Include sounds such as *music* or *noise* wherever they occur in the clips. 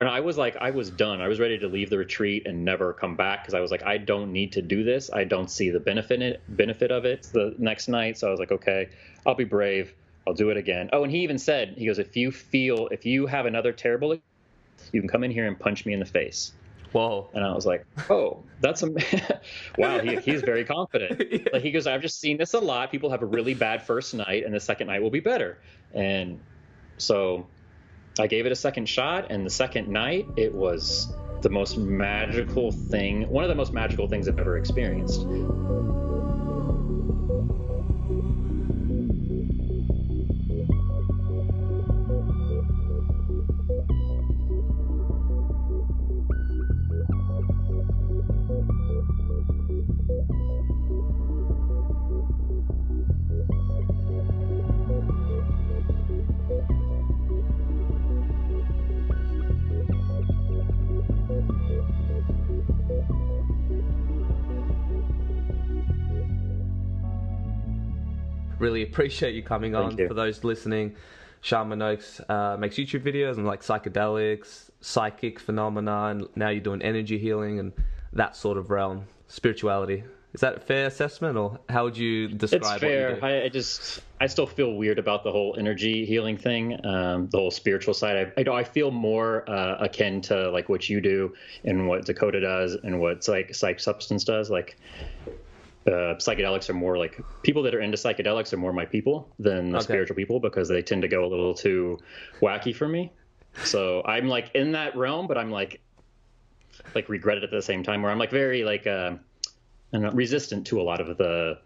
and I was like, I was done. I was ready to leave the retreat and never come back because I was like, I don't need to do this. I don't see the benefit it, benefit of it the next night. So I was like, okay, I'll be brave. I'll do it again. Oh, and he even said, he goes, if you feel, if you have another terrible, you can come in here and punch me in the face. Whoa. And I was like, oh, that's a *laughs* wow. He, he's very confident. *laughs* yeah. Like he goes, I've just seen this a lot. People have a really bad first night, and the second night will be better. And so I gave it a second shot, and the second night, it was the most magical thing, one of the most magical things I've ever experienced. Really appreciate you coming Thank on. You. For those listening, Shaman Oaks uh, makes YouTube videos and like psychedelics, psychic phenomena, and now you're doing energy healing and that sort of realm, spirituality. Is that a fair assessment, or how would you describe? It's fair. I, I, just I still feel weird about the whole energy healing thing, um, the whole spiritual side. I, I, I feel more uh, akin to like what you do and what Dakota does and what psych Psyched Substance does. Like uh, psychedelics are more like people that are into psychedelics are more my people than the okay. spiritual people because they tend to go a little too wacky for me. So I'm like in that realm, but I'm like like regret it at the same time. Where I'm like very like uh, know, resistant to a lot of the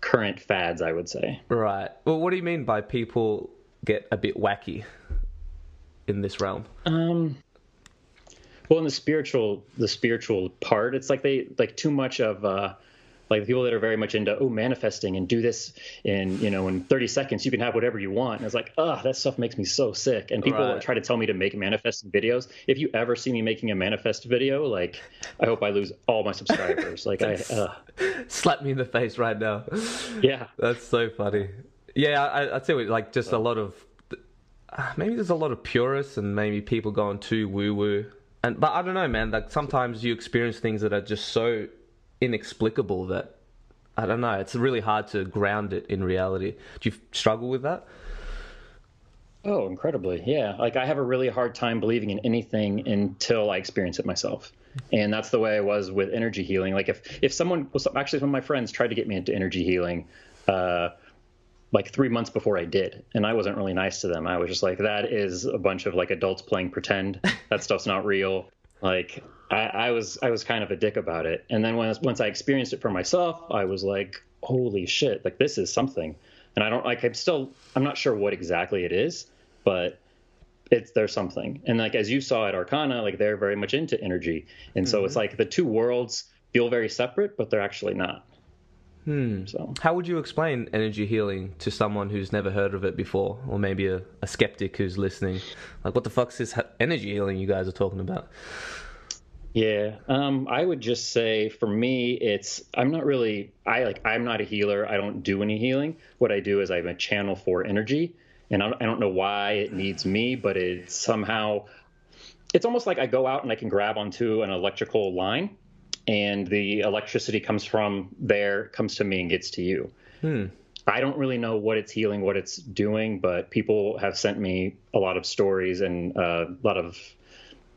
current fads. I would say. Right. Well, what do you mean by people get a bit wacky in this realm? Um. Well, in the spiritual, the spiritual part, it's like they like too much of. Uh, like the people that are very much into oh manifesting and do this in you know in 30 seconds you can have whatever you want. And it's like oh that stuff makes me so sick. And people right. try to tell me to make manifesting videos. If you ever see me making a manifest video like i hope i lose all my subscribers. Like i *laughs* uh. slap me in the face right now. Yeah. That's so funny. Yeah I, i'd say like just a lot of maybe there's a lot of purists and maybe people going too woo woo and but i don't know man like sometimes you experience things that are just so inexplicable that I don't know. It's really hard to ground it in reality. Do you struggle with that? Oh, incredibly. Yeah. Like I have a really hard time believing in anything until I experience it myself. And that's the way I was with energy healing. Like if, if someone was actually one of my friends tried to get me into energy healing, uh, like three months before I did, and I wasn't really nice to them. I was just like, that is a bunch of like adults playing pretend. That stuff's not real. Like I, I, was I was kind of a dick about it. And then once once I experienced it for myself, I was like, holy shit, like this is something. And I don't like I'm still I'm not sure what exactly it is, but it's there's something. And like as you saw at Arkana, like they're very much into energy. And so mm-hmm. it's like the two worlds feel very separate, but they're actually not. Hmm. So, how would you explain energy healing to someone who's never heard of it before, or maybe a, a skeptic who's listening? Like, what the fuck's this energy healing you guys are talking about? Yeah, um, I would just say for me, it's I'm not really I like I'm not a healer. I don't do any healing. What I do is I'm a channel for energy, and I don't, I don't know why it needs me, but it's somehow it's almost like I go out and I can grab onto an electrical line and the electricity comes from there, comes to me, and gets to you. Hmm. I don't really know what it's healing, what it's doing, but people have sent me a lot of stories and uh, a lot of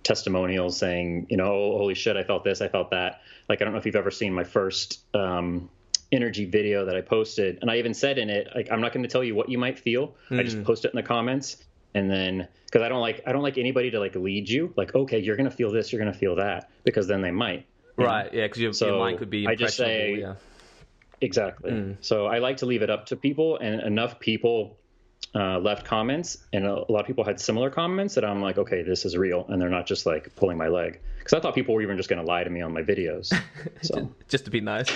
testimonials saying, you know, oh, holy shit, I felt this, I felt that. Like, I don't know if you've ever seen my first um, energy video that I posted, and I even said in it, like, I'm not going to tell you what you might feel. Mm. I just hmm. post it in the comments, and then because I don't like I don't like anybody to like lead you, like, okay, you're going to feel this, you're going to feel that, because then they might. Right. Yeah. Because your, so your, mind could be. I just say. Yeah. Exactly. Mm. So I like to leave it up to people, and enough people uh, left comments, and a, a, lot of people had similar comments that I'm like, okay, this is real, and they're not just like pulling my leg. Because I thought people were even just going to lie to me on my videos. *laughs* So just to be nice.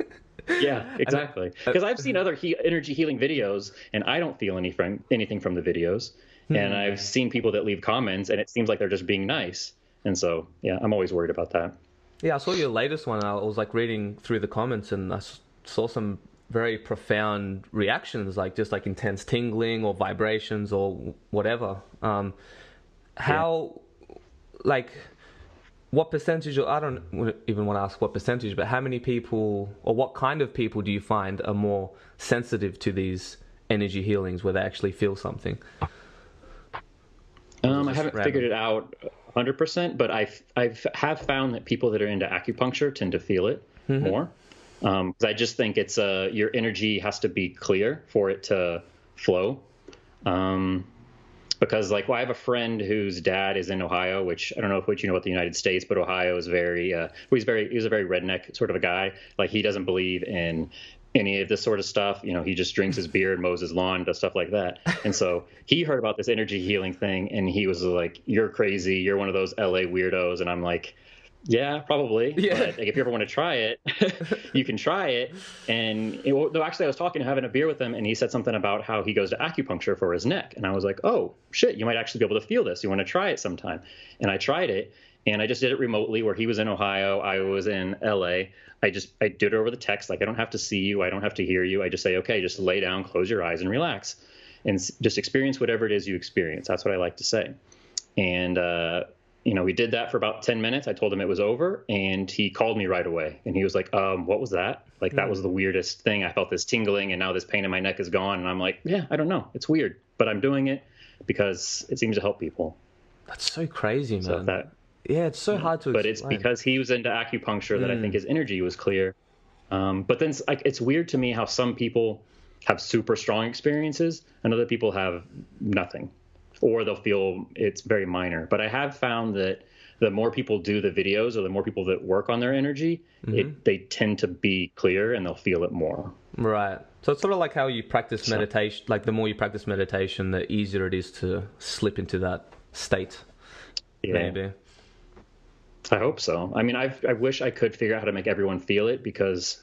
*laughs* yeah, *laughs* exactly. Because I've seen other he- energy healing videos, and I don't feel any from, anything from the videos. Hmm. And I've seen people that leave comments, and it seems like they're just being nice. And so, yeah, I'm always worried about that. Yeah, I saw your latest one. I was like reading through the comments, and I saw some very profound reactions, like just like intense tingling or vibrations or whatever. Um, how? like what percentage of, I don't even want to ask what percentage, but how many people or what kind of people do you find are more sensitive to these energy healings where they actually feel something? Um, I haven't random? figured it out 100%, but I've, I've have found that people that are into acupuncture tend to feel it mm-hmm. more. Um, I just think it's uh, your energy has to be clear for it to flow. Um, because like well, I have a friend whose dad is in Ohio, which I don't know if what you know about the United States, but Ohio is very uh, he's very he's a very redneck sort of a guy. Like he doesn't believe in any of this sort of stuff. You know, he just drinks his beer and mows his lawn, does stuff like that. And so he heard about this energy healing thing, and he was like, "You're crazy. You're one of those LA weirdos." And I'm like, yeah, probably. *laughs* Yeah. But, like, if you ever want to try it, *laughs* *laughs* you can try it. And it, well, actually, I was talking, having a beer with him, and he said something about how he goes to acupuncture for his neck. And I was like, oh, shit, you might actually be able to feel this. You want to try it sometime? And I tried it, and I just did it remotely where he was in Ohio, I was in LA. I just I did it over the text. Like I don't have to see you, I don't have to hear you. I just say, okay, just lay down, close your eyes, and relax, and just experience whatever it is you experience. That's what I like to say. And uh, you know, we did that for about 10 minutes. I told him it was over and he called me right away. And he was like, um, what was that? Like, mm. that was the hmm. weirdest thing. I felt this tingling and now this pain in my neck is gone. And I'm like, yeah, I don't know. It's weird, but I'm doing it because it seems to help people. That's so crazy, man. So that, yeah, it's so hard to But explain. it's because he was into acupuncture that mm. I think hmm. his energy was clear. Um, but then like, it's weird to me how some people have super strong experiences and other people have nothing or they'll feel it's very minor. But I have found that the more people do the videos or the more people that work on their energy, mm-hmm. it, they tend to be clear and they'll feel it more. Right. So it's sort of like how you practice meditation. Like the more you practice meditation, the easier it is to slip into that state. Yeah. Maybe. I hope so. I mean, i I wish I could figure out how to make everyone feel it because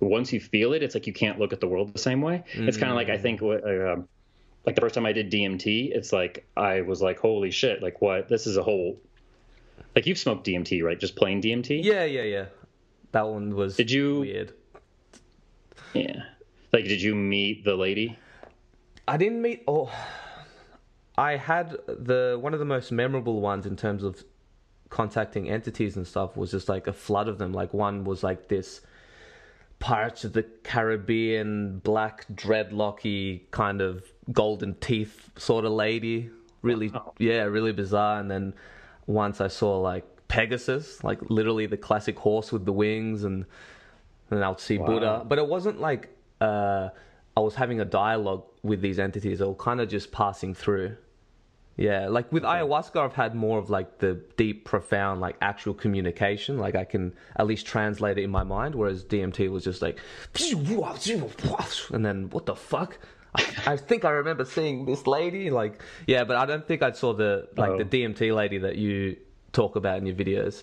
once you feel it, it's like you can't look at the world the same way. Mm-hmm. It's kind of like I think what, uh, like the first time I did DMT, it's like I was like, holy shit, like what? This is a whole. Like you've smoked DMT, right? Just plain DMT. Yeah, yeah, yeah. That one was. Did you weird? Yeah. Like, did you meet the lady? I didn't meet. Oh, I had the one of the most memorable ones in terms of contacting entities and stuff was just like a flood of them. Like one was like this Pirates of the Caribbean, black dreadlocky kind of golden teeth sort of lady. Really, oh. yeah, really bizarre. And then once I saw like Pegasus, like literally the classic horse with the wings, and then I would see wow. Buddha. But it wasn't like uh, I was having a dialogue with these entities. They were kind of just passing through. Yeah, like with ayahuasca, I've had more of like the deep, profound, like actual communication. Like I can at least translate it in my mind. Whereas DMT was just like, *laughs* and then what the fuck? *laughs* I, think I remember seeing this lady. Like, yeah, but I don't think I saw the like oh. the DMT lady that you talk about in your videos.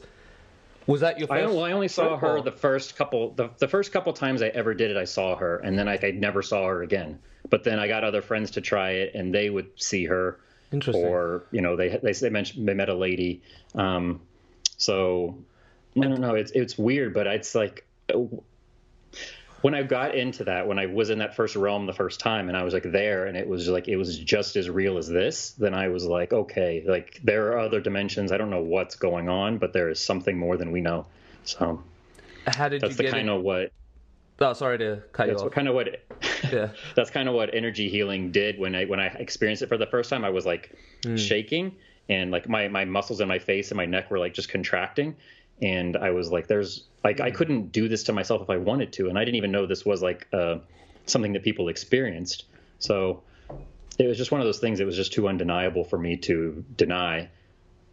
Was that your first? I, well, I only saw her the first couple the, the first couple times I ever did it. I saw her, and then I, I never saw her again. But then I got other friends to try it, and they would see her Interesting. Or you know they they they mentioned they met a lady. Um, so I don't know. It's it's weird, but it's like when I got into that, when I was in that first realm the first time, and I was like there, and it was like it was just as real as this. Then I was like, okay, like there are other dimensions. I don't know what's going on, but there is something more than we know. So how did that's you the get kind of what Oh, sorry to cut that's you off. kind of what. *laughs* yeah. *laughs* that's kind of what energy healing did when I when I experienced it for the first time. I was like mm. shaking and like my my muscles in my face and my neck were like just contracting, and I was like, "There's like. I hmm. couldn't do this to myself if I wanted to," and I didn't even know this was like uh, something that people experienced. So it was just one of those things. It was just too undeniable for me to deny.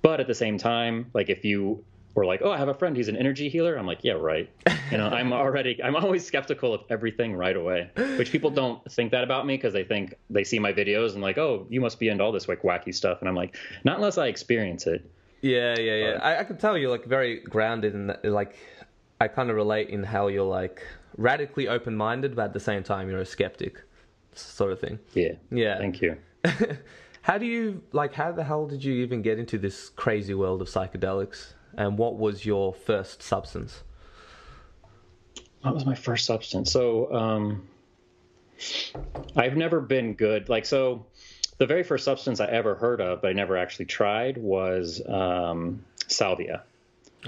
But at the same time, like if you were like, "Oh, I have a friend. He's an energy healer." I'm like, "Yeah, right." You know, I'm *laughs* already I'm always skeptical of everything right away, which people don't think that about me because they think they see my videos and like, "Oh, you must be into all this like wacky stuff," and I'm like, "Not unless I experience it." Yeah, yeah, yeah. I, I can tell you're like very grounded and like I kind of relate in how you're like radically open-minded, but at the same time you're a skeptic, sort of thing. Yeah. Yeah. Thank you. *laughs* how do you like? How the hell did you even get into this crazy world of psychedelics? and what was your first substance? What was my first substance? So, um, I've never been good. Like, so first the very first substance I ever heard of, but I never actually tried was um, salvia.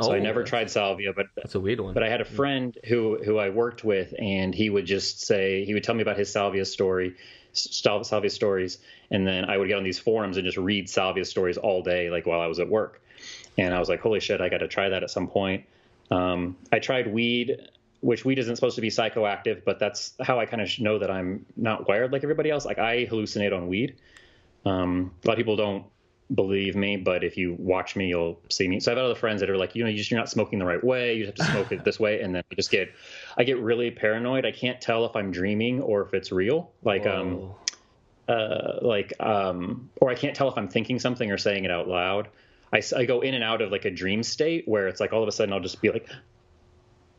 So Oh, I never tried salvia, but That's a weird one. but I had a friend who who I worked with, and he would just say he would tell me about his salvia story, salvia stories, and then I would get on these forums and just read salvia stories all day, like while I was at work. And I was like, holy shit, I got to try that at some point. Um, I tried weed, which weed isn't supposed to be psychoactive, but that's how I kind of know that I'm not wired like everybody else. Like I hallucinate on weed. Um, a lot of people don't believe me, but if you watch me, you'll see me. So I have other friends that are like, you know, you just, you're not smoking the right way. You have to smoke it this way, and then I just get, I get really paranoid. I can't tell if I'm dreaming or if it's real. Like, um, uh, like, um, or I can't tell if I'm thinking something or saying it out loud. I go in and out of like a dream state where it's like all of a sudden I'll just be like,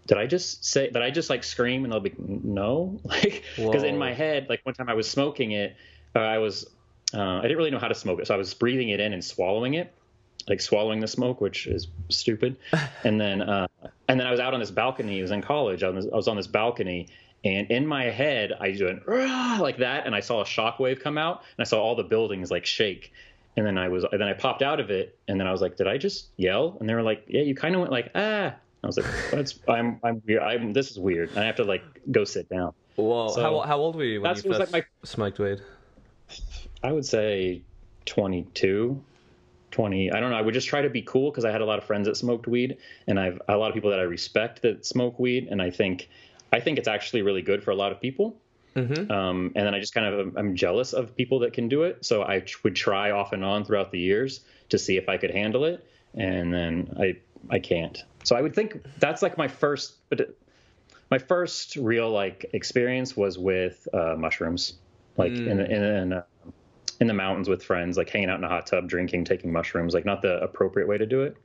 did I just say, did I just like scream? And they'll be, no, *laughs* like, because in my head, like one time I was smoking it, uh, I was, uh, I didn't really know how to smoke it, so I was breathing it in and swallowing it, like swallowing the smoke, which is stupid. *laughs* and then, uh, and then I was out on this balcony. It was in college. I was, I was on this balcony, and in my head, I went like that, and I saw a shockwave come out, and I saw all the buildings like shake. And then I was, and then I popped out of it, and then I was like, "Did I just yell?" And they were like, "Yeah, you kind of went like ah." I was like, "That's I'm I'm weird. I'm this is weird." And I have to like go sit down. Whoa. so how, how old were you when you first like smoked weed? I would say 22, 20. I don't know. I would just try to be cool because I had a lot of friends that smoked weed, and I've a lot of people that I respect that smoke weed, and I think I think it's actually really good for a lot of people. Mm-hmm. Um, and then I just kind of I'm jealous of people that can do it, so I would try off and on throughout the years to see if I could handle it, and then I I can't. So I would think that's like my first, but my first real like experience was with uh, mushrooms, like in the, in, in, uh, in the mountains with friends, like hanging out in a hot tub, drinking, taking mushrooms, like not the appropriate way to do it.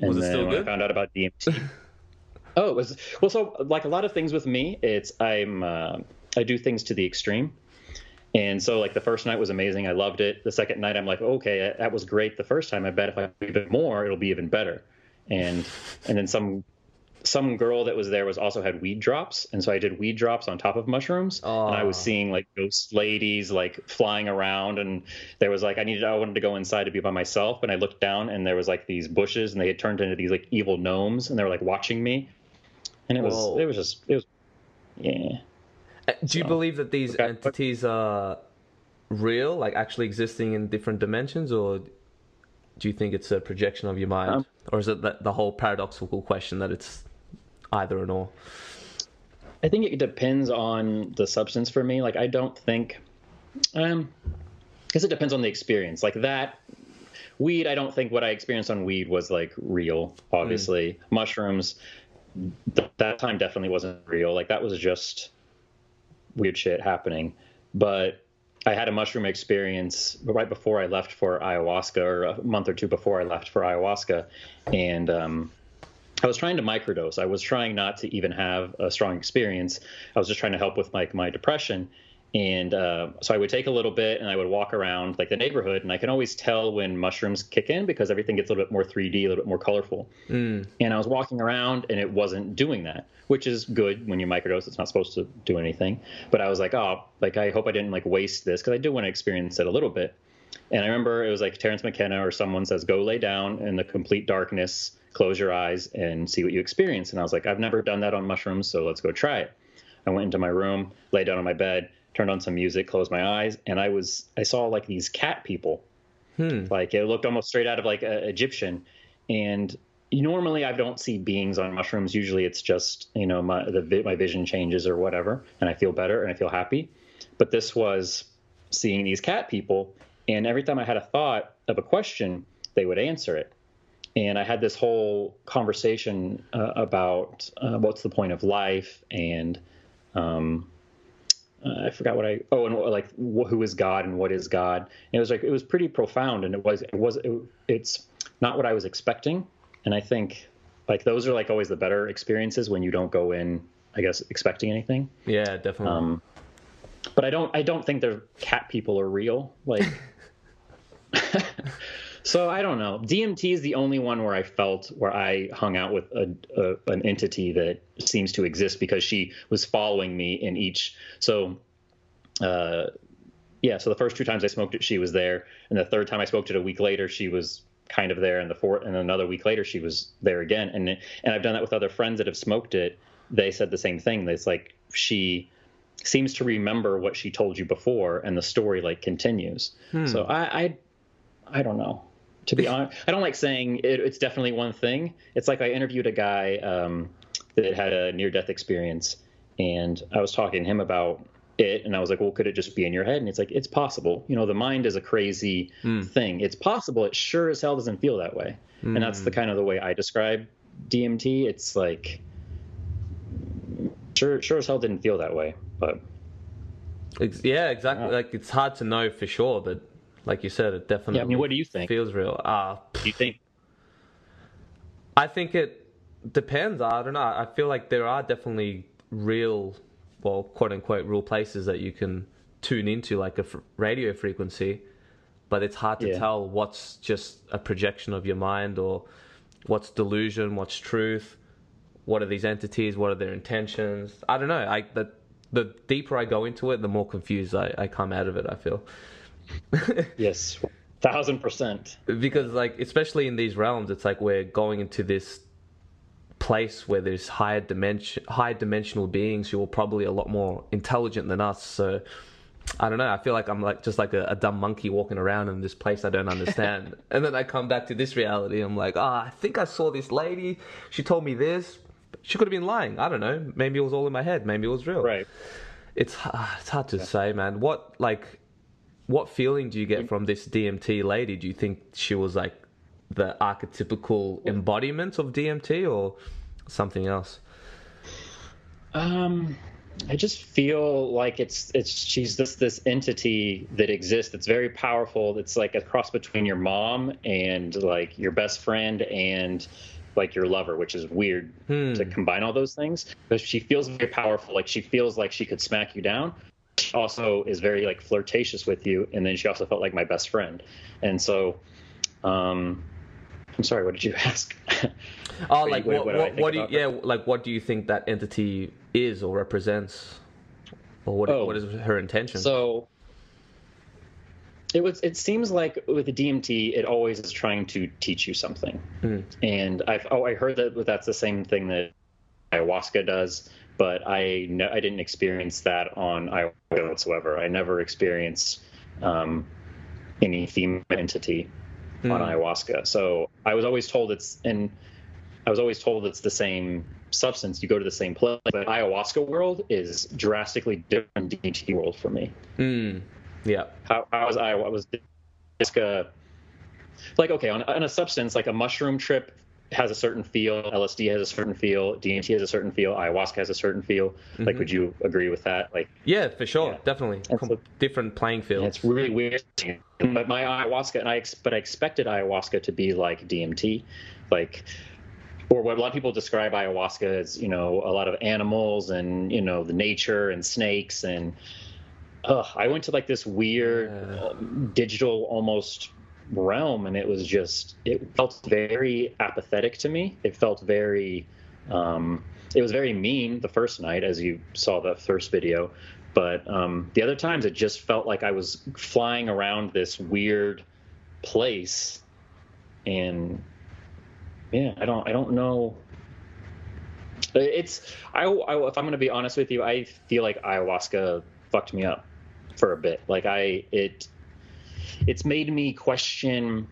And Was it then still when I found out about DMT. *laughs* oh, it was well. So like a lot of things with me, it's I'm uh, I do things to the extreme. And so, like the first night was amazing. I loved it. The second night, I'm like, okay, that was great. The first time, I bet if I do even more, it'll be even better. And and then some some girl that was there was also had weed drops, and so I did weed drops on top of mushrooms, and I was seeing like ghost ladies like flying around, and there was like I needed I wanted to go inside to be by myself, and I looked down, and there was like these bushes, and they had turned into these like evil gnomes, and they were like watching me, and it was it was just it was yeah. Uh, Do you So- believe that these Okay. entities are real, like actually existing in different dimensions, or do you think it's a projection of your mind, Um, or is it that the whole paradoxical question that it's either and or? I think it depends on the substance for me. Like I don't think, um, because it depends on the experience. Like that weed, I don't think what I experienced on weed was like real. Obviously, mushrooms, th- that time definitely wasn't real. Like that was just weird shit happening. But I had a mushroom experience right before I left for ayahuasca, or a month or two before I left for ayahuasca, and um, I was trying to microdose. I was trying not to even have a strong experience. I was just trying to help with like my depression. And uh, so I would take a little bit and I would walk around like the neighborhood, and I can always tell when mushrooms kick in because everything gets a little bit more 3D, a little bit more colorful. Mm. And I was walking around and it wasn't doing that, which is good when you microdose. It's not supposed to do anything. But I was like, oh, like I hope I didn't like waste this because I do want to experience it a little bit. And I remember it was like Terence McKenna or someone says, go lay down in the complete darkness, close your eyes, and see what you experience. And I was like, I've never done that on mushrooms, so let's go try it. I went into my room, lay down on my bed, turned on some music, closed my eyes, and I was I saw like these cat people Hmm. like it looked almost straight out of like a Egyptian. And normally I don't see beings on mushrooms. Usually it's just you know my the my vision changes or whatever, and I feel better and I feel happy. But this was seeing these cat people, and every time I had a thought of a question, they would answer it. And I had this whole conversation uh, about uh, what's the point of life and um, uh, I forgot what I oh and like wh- who is God and what is God. And it was like it was pretty profound and it was it was it, it's not what I was expecting. And I think like those are like always the better experiences when you don't go in I guess expecting anything. Yeah, definitely. Um, but I don't I don't think the cat people are real. Like *laughs* *laughs* so I don't know. DMT is the only one where I felt where I hung out with a, a an entity that seems to exist because she was following me in each. So uh, yeah, so the first two times I smoked it, she was there, and the third time I smoked it a week later, she was kind of there, and the fourth and another week later, she was there again. And and I've done that with other friends that have smoked it. They said the same thing. It's like she seems to remember what she told you before, and the story like continues. Hmm. So I, I I don't know. To be honest, I don't like saying it, it's definitely one thing. It's like I interviewed a guy um, that had a near death experience, and I was talking to him about it and i was like well could it just be in your head and it's like it's possible you know the mind is a crazy mm. thing it's possible it sure as hell doesn't feel that way mm. and that's the hmm. kind of the way i describe dmt it's like sure sure as hell didn't feel that way but yeah exactly yeah. like it's hard to know for sure but like you said it definitely yeah, i mean what do you think feels real uh, do you think i think it depends i don't know i feel like there are definitely real well, quote unquote, real places that you can tune into, like a radio frequency, but it's hard to yeah. tell what's just a projection of your mind or what's delusion, what's truth, what are these entities, what are their intentions. I don't know. I the the deeper I go into it, the more confused I, I come out of it. I feel. *laughs* yes, thousand percent. Because like, especially in these realms, it's like we're going into this place where there's higher dimension, higher dimensional beings who are probably a lot more intelligent than us. So I don't know. I feel like I'm like just like a, a dumb monkey walking around in this place I don't understand. *laughs* and then I come back to this reality. I'm like, ah, oh, I think I saw this lady. She told me this. She could have been lying. I don't know. Maybe it was all in my head. Maybe it was real. Right. It's uh, it's hard to yeah. say, man. What like what feeling do you get from this DMT lady? Do you think she was like the archetypical embodiment of DMT or something else? Um, I just feel like it's it's she's this this entity that exists that's very powerful. It's like a cross between your mom and like your best friend and like your lover, which is weird hmm. to combine all those things. But she feels very powerful. Like she feels like she could smack you down. She also is very like flirtatious with you, and then she also felt like my best friend. And so, um, I'm sorry, what did you *laughs* ask? Oh, like what, what, what, what do you, yeah, like what do you think that entity is or represents, or what oh, what is her intention? So it was. It seems like with the DMT, it always is trying to teach you something, mm. and I've oh I heard that that's the same thing that ayahuasca does, but I no, I didn't experience that on ayahuasca whatsoever. I never experienced um, any theme entity mm. on ayahuasca. So I was always told it's and I was always told it's the same substance. You go to the same place, but ayahuasca world is drastically different DMT world for me. Mm. Yeah. How, how was ayahuasca? Was ayahuasca like okay on, on a substance like a mushroom trip has a certain feel. LSD has a certain feel. DMT has a certain feel. Ayahuasca has a certain feel. Mm-hmm. Like, would you agree with that? Like, yeah, for sure, yeah. definitely. So, different playing fields. It's really weird. But my ayahuasca, and I, but I expected ayahuasca to be like DMT, like, or what a lot of people describe ayahuasca as, you know, a lot of animals and you know the nature and snakes and. Uh, I went to like this weird yeah. um, digital almost realm and it was just it felt very apathetic to me. It felt very um, it was very mean the first night as you saw the first video but um, the other times it just felt like i was flying around this weird place and yeah i don't i don't know. It's I, I if i'm going to be honest with you i feel like ayahuasca fucked me up for a bit. Like i it it's made me question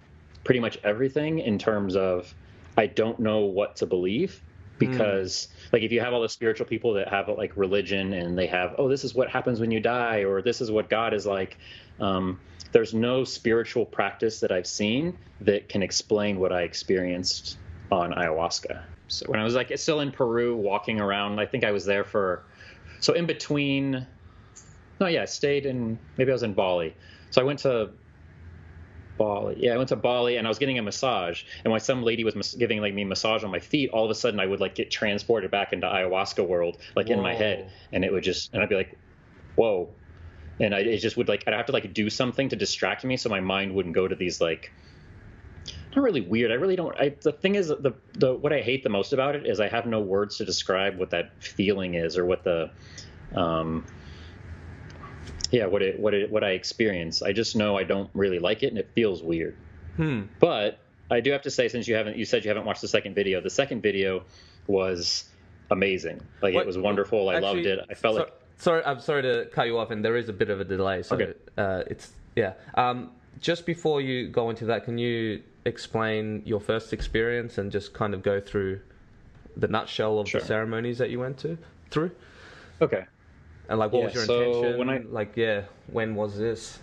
pretty much everything in terms of I don't know what to believe because mm. like if you have all the spiritual people that have like religion and they have oh this is what happens when you die or this is what God is like um, there's no spiritual practice that I've seen that can explain what I experienced on ayahuasca. So when I was like still in Peru walking around, I think I was there for so in between no yeah, I stayed in maybe I was in Bali. So I went to Bali. Yeah, I went to Bali and I was getting a massage. And when some lady was mas- giving like me massage on my feet, all of a sudden I would like get transported back into ayahuasca world, like whoa. in my head, and it would just and I'd be like, whoa, and I it just would like I'd have to like do something to distract me so my mind wouldn't go to these like not really weird. I really don't. I, the thing is, the the what I hate the most about it is I have no words to describe what that feeling is or what the um yeah, what it what it what I experience. I just know I don't really like it, and it feels weird. Hmm. But I do have to say, since you haven't, you said you haven't watched the second video. The second video was amazing. Like What- it was wonderful. I loved it. I felt so- like Sorry, I'm sorry to cut you off, and there is a bit of a delay. So Okay. uh, it's yeah. Um, just before you go into that, can you explain your first experience and just kind of go through the nutshell of Sure. the ceremonies that you went to through, okay. And like what Yeah, was your so intention? when I- like yeah, when was this?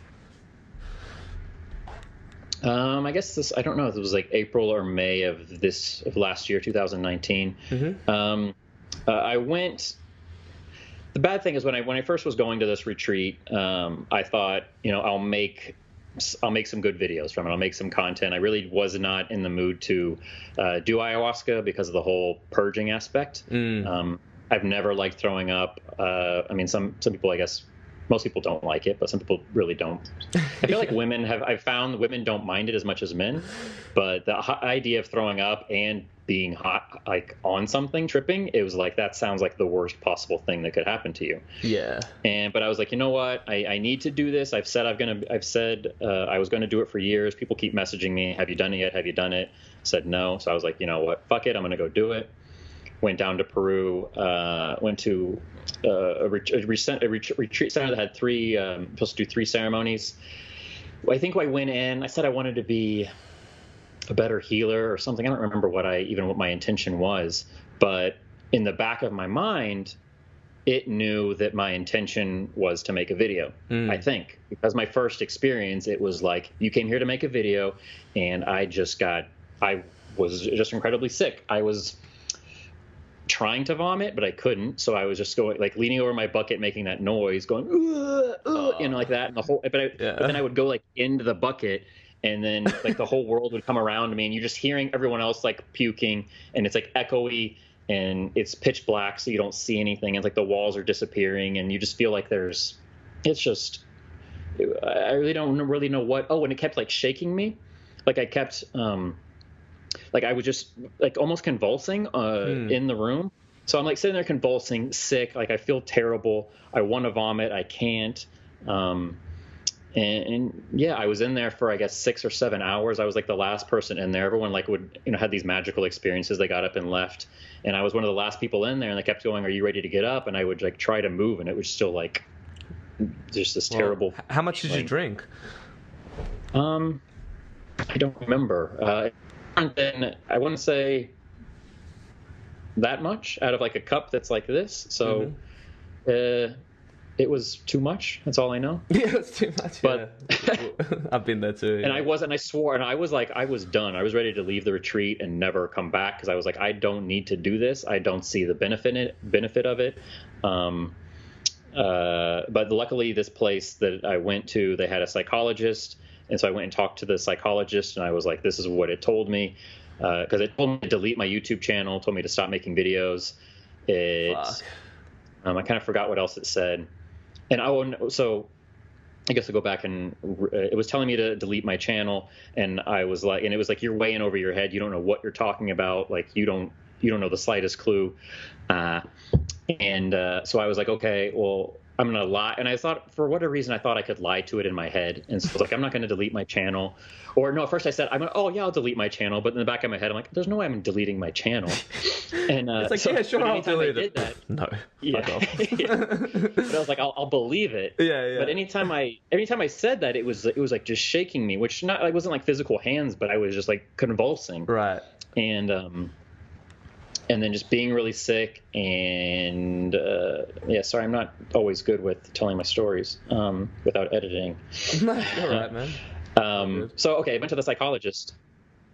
Um, I guess this. I don't know if it was like April or May of this of last year, 2019. Mm-hmm. Um, uh, I went. The bad thing is when I when I first was going to this retreat, um, I thought, you know, I'll make I'll make some good videos from it. I'll make some content. I really was not in the mood to uh, do ayahuasca because of the whole purging aspect. Mm. Um, I've never liked throwing up. Uh, I mean, some some people, I guess, most people don't like it, but some people really don't. I feel like *laughs* women have. I've found women don't mind it as much as men, but the idea of throwing up and being hot, like on something, tripping, it was like that sounds like the worst possible thing that could happen to you. Yeah. And but I was like, you know what? I, I need to do this. I've said I've gonna. I've said uh, I was gonna do it for years. People keep messaging me. Have you done it yet? Have you done it? said no. So I was like, you know what? Fuck it. I'm gonna go do it. Went down to Peru. Uh, went to uh, a, ret- a, recent, a ret- retreat center that had three. Um, supposed to do three ceremonies. I think I went in. I said I wanted to be a better healer or something. I don't remember what I even what my intention was, but in the back of my mind, it knew that my intention was to make a video. Mm. I think because my first experience, it was like you came here to make a video, and I just got I was just incredibly sick. I was trying to vomit, but I couldn't. So I was just going like leaning over my bucket, making that noise, going "Ugh, ugh," you know, like that, and the whole. But, I, Yeah. but then I would go like into the bucket, and then like the whole world would come around me, and you're just hearing everyone else like puking, and it's like echoey, and it's pitch black, so you don't see anything, and like the walls are disappearing, and you just feel like there's. It's just. I really don't really know what. Oh, and it kept like shaking me, like I kept. um like I was just like almost convulsing uh, Hmm. in the room. So I'm like sitting there convulsing, sick. Like I feel terrible. I want to vomit. I can't. Um, and, and yeah, I was in there for I guess six or seven hours. I was like the last person in there. Everyone like would you know had these magical experiences. They got up and left, and I was one of the last people in there. And they kept going, "Are you ready to get up?" And I would like try to move, and it was still like just this Well, terrible. How much did you drink? Um, I don't remember. Uh, and then I wouldn't say that much out of like a cup that's like this. So, Mm-hmm. uh, it was too much. That's all I know. *laughs* Yeah, it's too much. But- yeah. *laughs* I've been there too. And I was, and I swore, and I was like, I was done. I was ready to leave the retreat and never come back because I was like, I don't need to do this. I don't see the benefit it, benefit of it. Um, uh, but luckily, this place that I went to, they had a psychologist, and so I went and talked to the psychologist, and I was like, this is what it told me because it told me to delete my YouTube channel, told me to stop making videos. It, um, I kind of forgot what else it said, and oh, and so I guess I'll go back and uh, it was telling me to delete my channel, and I was like, and it was like you're way in over your head. You don't know what you're talking about. Like you don't you don't know the slightest clue. Uh, and uh, so I was like, okay, well, I'm gonna lie. And I thought, for whatever reason, I thought I could lie to it in my head. And so I was like, I'm not gonna delete my channel. Or no, at first I said, I'm gonna, oh yeah, I'll delete my channel. But in the back of my head, I'm like, there's no way I'm deleting my channel. *laughs* And uh, It's like, so- yeah, sure, I'll anytime I delete did it. that, No. yeah. Fuck off. Yeah. *laughs* but I was like, I'll, I'll believe it. Yeah, yeah. But anytime I, anytime I said that, it was, it was like just shaking me, which not, it wasn't like physical hands, but I was just like convulsing, Right. and um, and then just being really sick, and uh, yeah, sorry, I'm not always good with telling my stories um, without editing. *laughs* No, man. *laughs* Um, so okay, I went to the psychologist,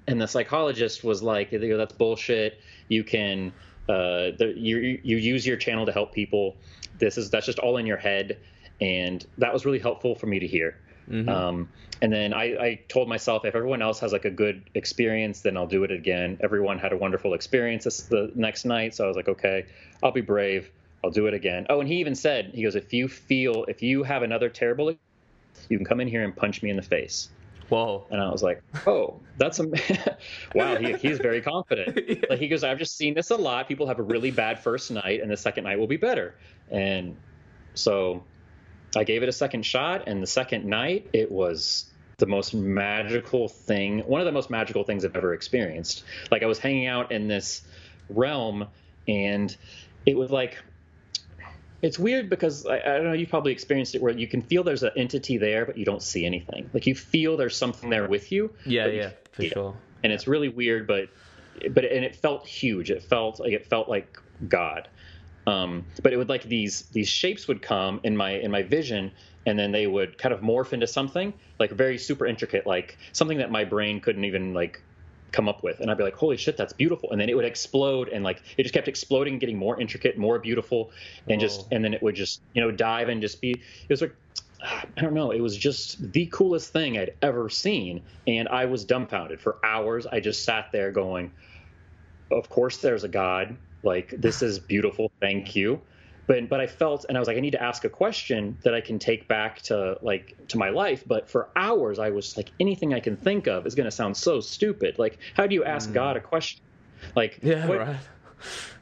and the psychologist was like, "That's bullshit. You can, uh, the, you you use your channel to help people. This is that's just all in your head." And that was really helpful for me to hear. Mhm. Um, and then I, I told myself, if everyone else has like a good experience, then I'll do it again. Everyone had a wonderful experience this, the next night, so I was like, okay, I'll be brave. I'll do it again. Oh, and he even said, he goes, if you feel, if you have another terrible, you can come in here and punch me in the face. Whoa. And I was like, oh, that's a *laughs* wow. He, he's very confident. *laughs* Yeah. Like he goes, I've just seen this a lot. People have a really bad first night, and the second night will be better. And so I gave it a second shot, and the second night, it was the most magical thing, one of the most magical things I've ever experienced. Like I was hanging out in this realm, and it was like it's weird because I, I, don't know You've probably experienced it where you can feel there's an entity there but you don't see anything. Like you feel there's something there with you yeah yeah for sure. And it's really weird but but and it felt huge. It felt like it felt like god um, but it would like these these shapes would come in my in my vision and then they would kind of morph into something like very super intricate like something that my brain couldn't even like come up with and i'd be like holy shit that's beautiful and then it would explode and like it just kept exploding getting more intricate more beautiful and Whoa. just and then it would just you know dive and just be it was like I don't know. It was just the coolest thing I'd ever seen. And I was dumbfounded for hours. I just sat there going, Of course, there's a God. Like, this is beautiful. Thank you. But, but I felt, and I was like, I need to ask a question that I can take back to like to my life. But for hours, I was like, anything I can think of is going to sound so stupid. Like, how do you ask mm. God a question? Like, yeah, what, right. *laughs*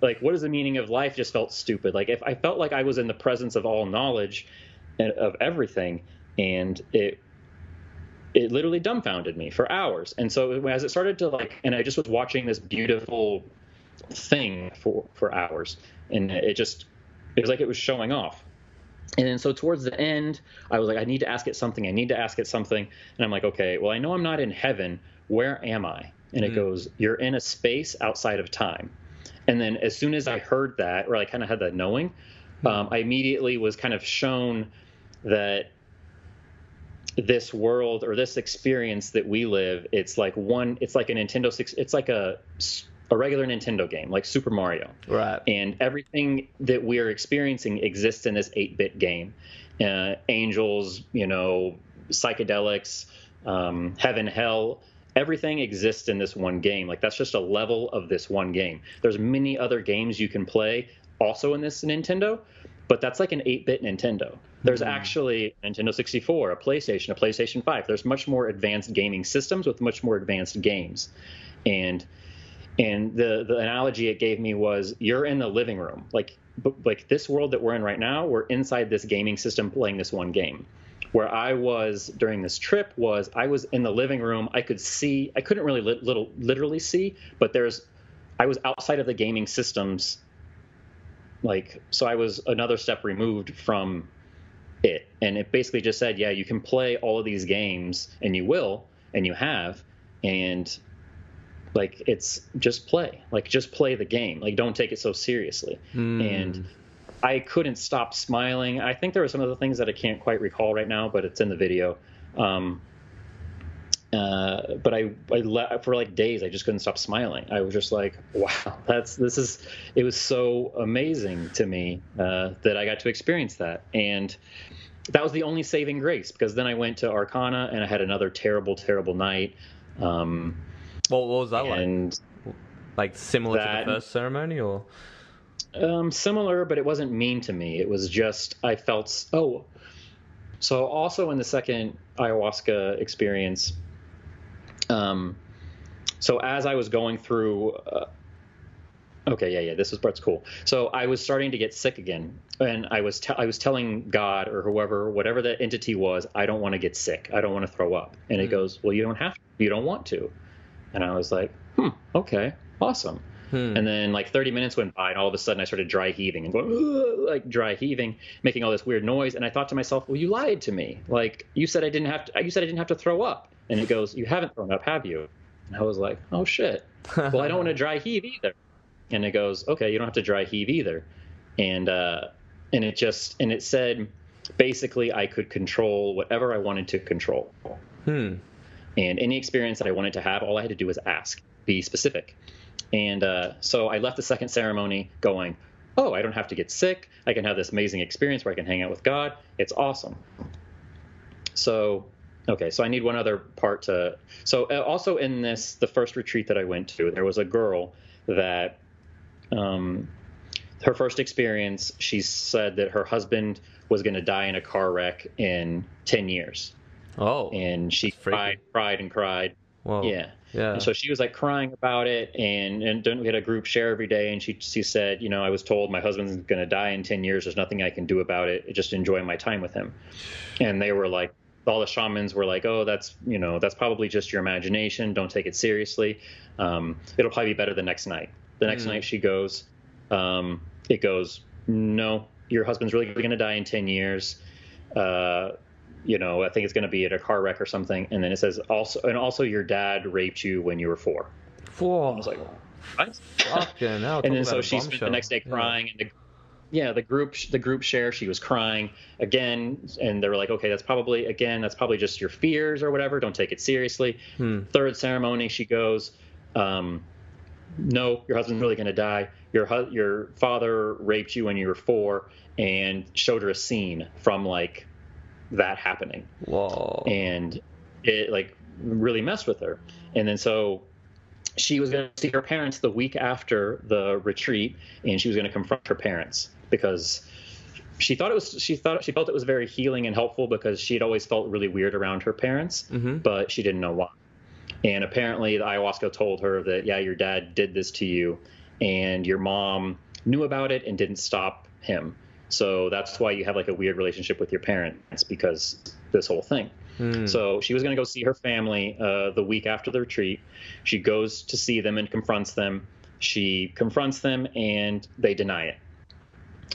Like, what is the meaning of life? Just felt stupid. Like, if I felt like I was in the presence of all knowledge, and of everything, and it it literally dumbfounded me for hours. And so as it started to like, and I just was watching this beautiful thing for for hours, and it just it was like it was showing off. And then so towards the end, I was like, I need to ask it something. I need to ask it something. And I'm like, okay, well, I know I'm not in heaven. Where am I? And it mm. goes, you're in a space outside of time. And then as soon as I heard that, or I kind of had that knowing, mm. um, I immediately was kind of shown that this world or this experience that we live it's like one it's like a nintendo six it's like a a regular nintendo game like super mario right and everything that we're experiencing exists in this 8-bit game uh, angels you know psychedelics um, heaven hell everything exists in this one game like that's just a level of this one game there's many other games you can play also in this nintendo but that's like an 8-bit Nintendo. There's mm-hmm. actually Nintendo 64, a PlayStation, a PlayStation 5. There's much more advanced gaming systems with much more advanced games. And and the the analogy it gave me was you're in the living room. Like like this world that we're in right now, we're inside this gaming system playing this one game. Where I was during this trip was I was in the living room. I could see. I couldn't really li- little literally see, but there's I was outside of the gaming systems like so i was another step removed from it and it basically just said yeah you can play all of these games and you will and you have and like it's just play like just play the game like don't take it so seriously mm. and i couldn't stop smiling i think there were some of the things that i can't quite recall right now but it's in the video um, uh, but I, I le- for like days I just couldn't stop smiling. I was just like, wow, *laughs* that's this is. It was so amazing to me uh, that I got to experience that, and that was the only saving grace because then I went to Arkana and I had another terrible, terrible night. Um, well, what was that and like? Like similar that, to the first ceremony, or? Um, similar, but it wasn't mean to me. It was just I felt oh. So also in the second ayahuasca experience, um, so as I was going through, uh, okay, yeah, yeah, this is part's cool. So I was starting to get sick again, and I was te- I was telling God or whoever, whatever that entity was, I don't want to get sick. I don't want to throw up. And mm. it goes, well, you don't have to. You don't want to. And I was like, hmm, okay, awesome. Hmm. And then like 30 minutes went by, and all of a sudden I started dry heaving and going like dry heaving, making all this weird noise. And I thought to myself, well, you lied to me. Like you said I didn't have to. You said I didn't have to throw up. And it goes, you haven't thrown up, have you? And I was like, oh shit. well, I don't want to *laughs* dry heave either. And it goes, okay, you don't have to dry heave either. And uh, and it just and it said basically I could control whatever I wanted to control. Hmm. And any experience that I wanted to have, all I had to do was ask, be specific. And uh, so I left the second ceremony going, oh, I don't have to get sick. I can have this amazing experience where I can hang out with God. It's awesome. So, okay, so I need one other part to. So, uh, also in this, the first retreat that I went to, there was a girl that, um, her first experience, she said that her husband was going to die in a car wreck in 10 years. Oh. And she cried, cried, and cried Whoa. Yeah. Yeah. And so she was like crying about it, and and we had a group share every day, and she she said, you know, I was told my husband's going to die in ten years. There's nothing I can do about it. Just enjoy my time with him. And they were like, all the shamans were like, oh, that's you know, that's probably just your imagination. Don't take it seriously. Um, it'll probably be better the next night. The next Mm. night she goes, um, it goes, no, your husband's really going to die in ten years. Uh, you know, I think it's going to be at a car wreck or something. And then it says also, and also your dad raped you when you were four. Four. I was like, what? Fucking hell, and then so she spent the next day Yeah. crying and the, yeah the group the group share she was crying again and they were like okay that's probably again that's probably just your fears or whatever don't take it seriously Hmm. third ceremony she goes um, no your husband's really going to die your hu- your father raped you when you were four and showed her a scene from like that happening Whoa. and it like really messed with her. And then so she was going to see her parents the week after the retreat, and she was going to confront her parents because she thought it was she thought she felt it was very healing and helpful because she had always felt really weird around her parents, Mhm. but she didn't know why. And apparently, the ayahuasca told her that yeah, your dad did this to you, and your mom knew about it and didn't stop him. So that's why you have like a weird relationship with your parents because this whole thing. Hmm. So she was going to go see her family uh, the week after the retreat. She goes to see them and confronts them. She confronts them and they deny it.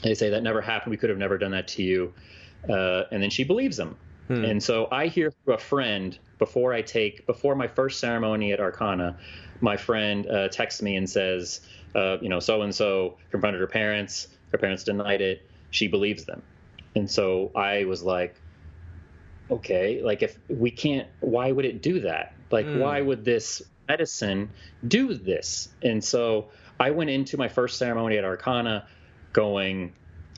They say that never happened. We could have never done that to you. Uh, and then she believes them. Hmm. And so I hear through a friend before I take before my first ceremony at Arkana, my friend uh, texts me and says, uh, you know, so and so confronted her parents. Her parents denied it. She believes them. And so I was like, okay, like if we can't, why would it do that? Like, Mm. why would this medicine do this? And so I went into my first ceremony at Arkana going,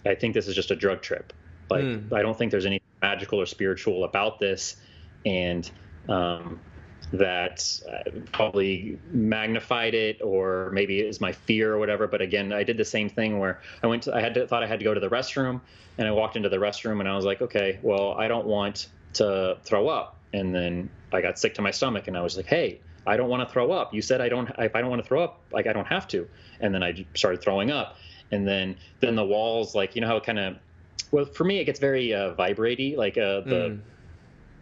I think this is just a drug trip. Like, Mm. I don't think there's anything magical or spiritual about this. And, um, that uh, probably magnified it or maybe it was my fear or whatever. But again i did the same thing where i went to i had to thought i had to go to the restroom and i walked into the restroom and i was like okay well i don't want to throw up. And then i got sick to my stomach and i was like hey i don't want to throw up. You said i don't if i don't want to throw up like i don't have to. And then i started throwing up. And then then the walls like you know how it kind of well for me it gets very uh vibratey like uh the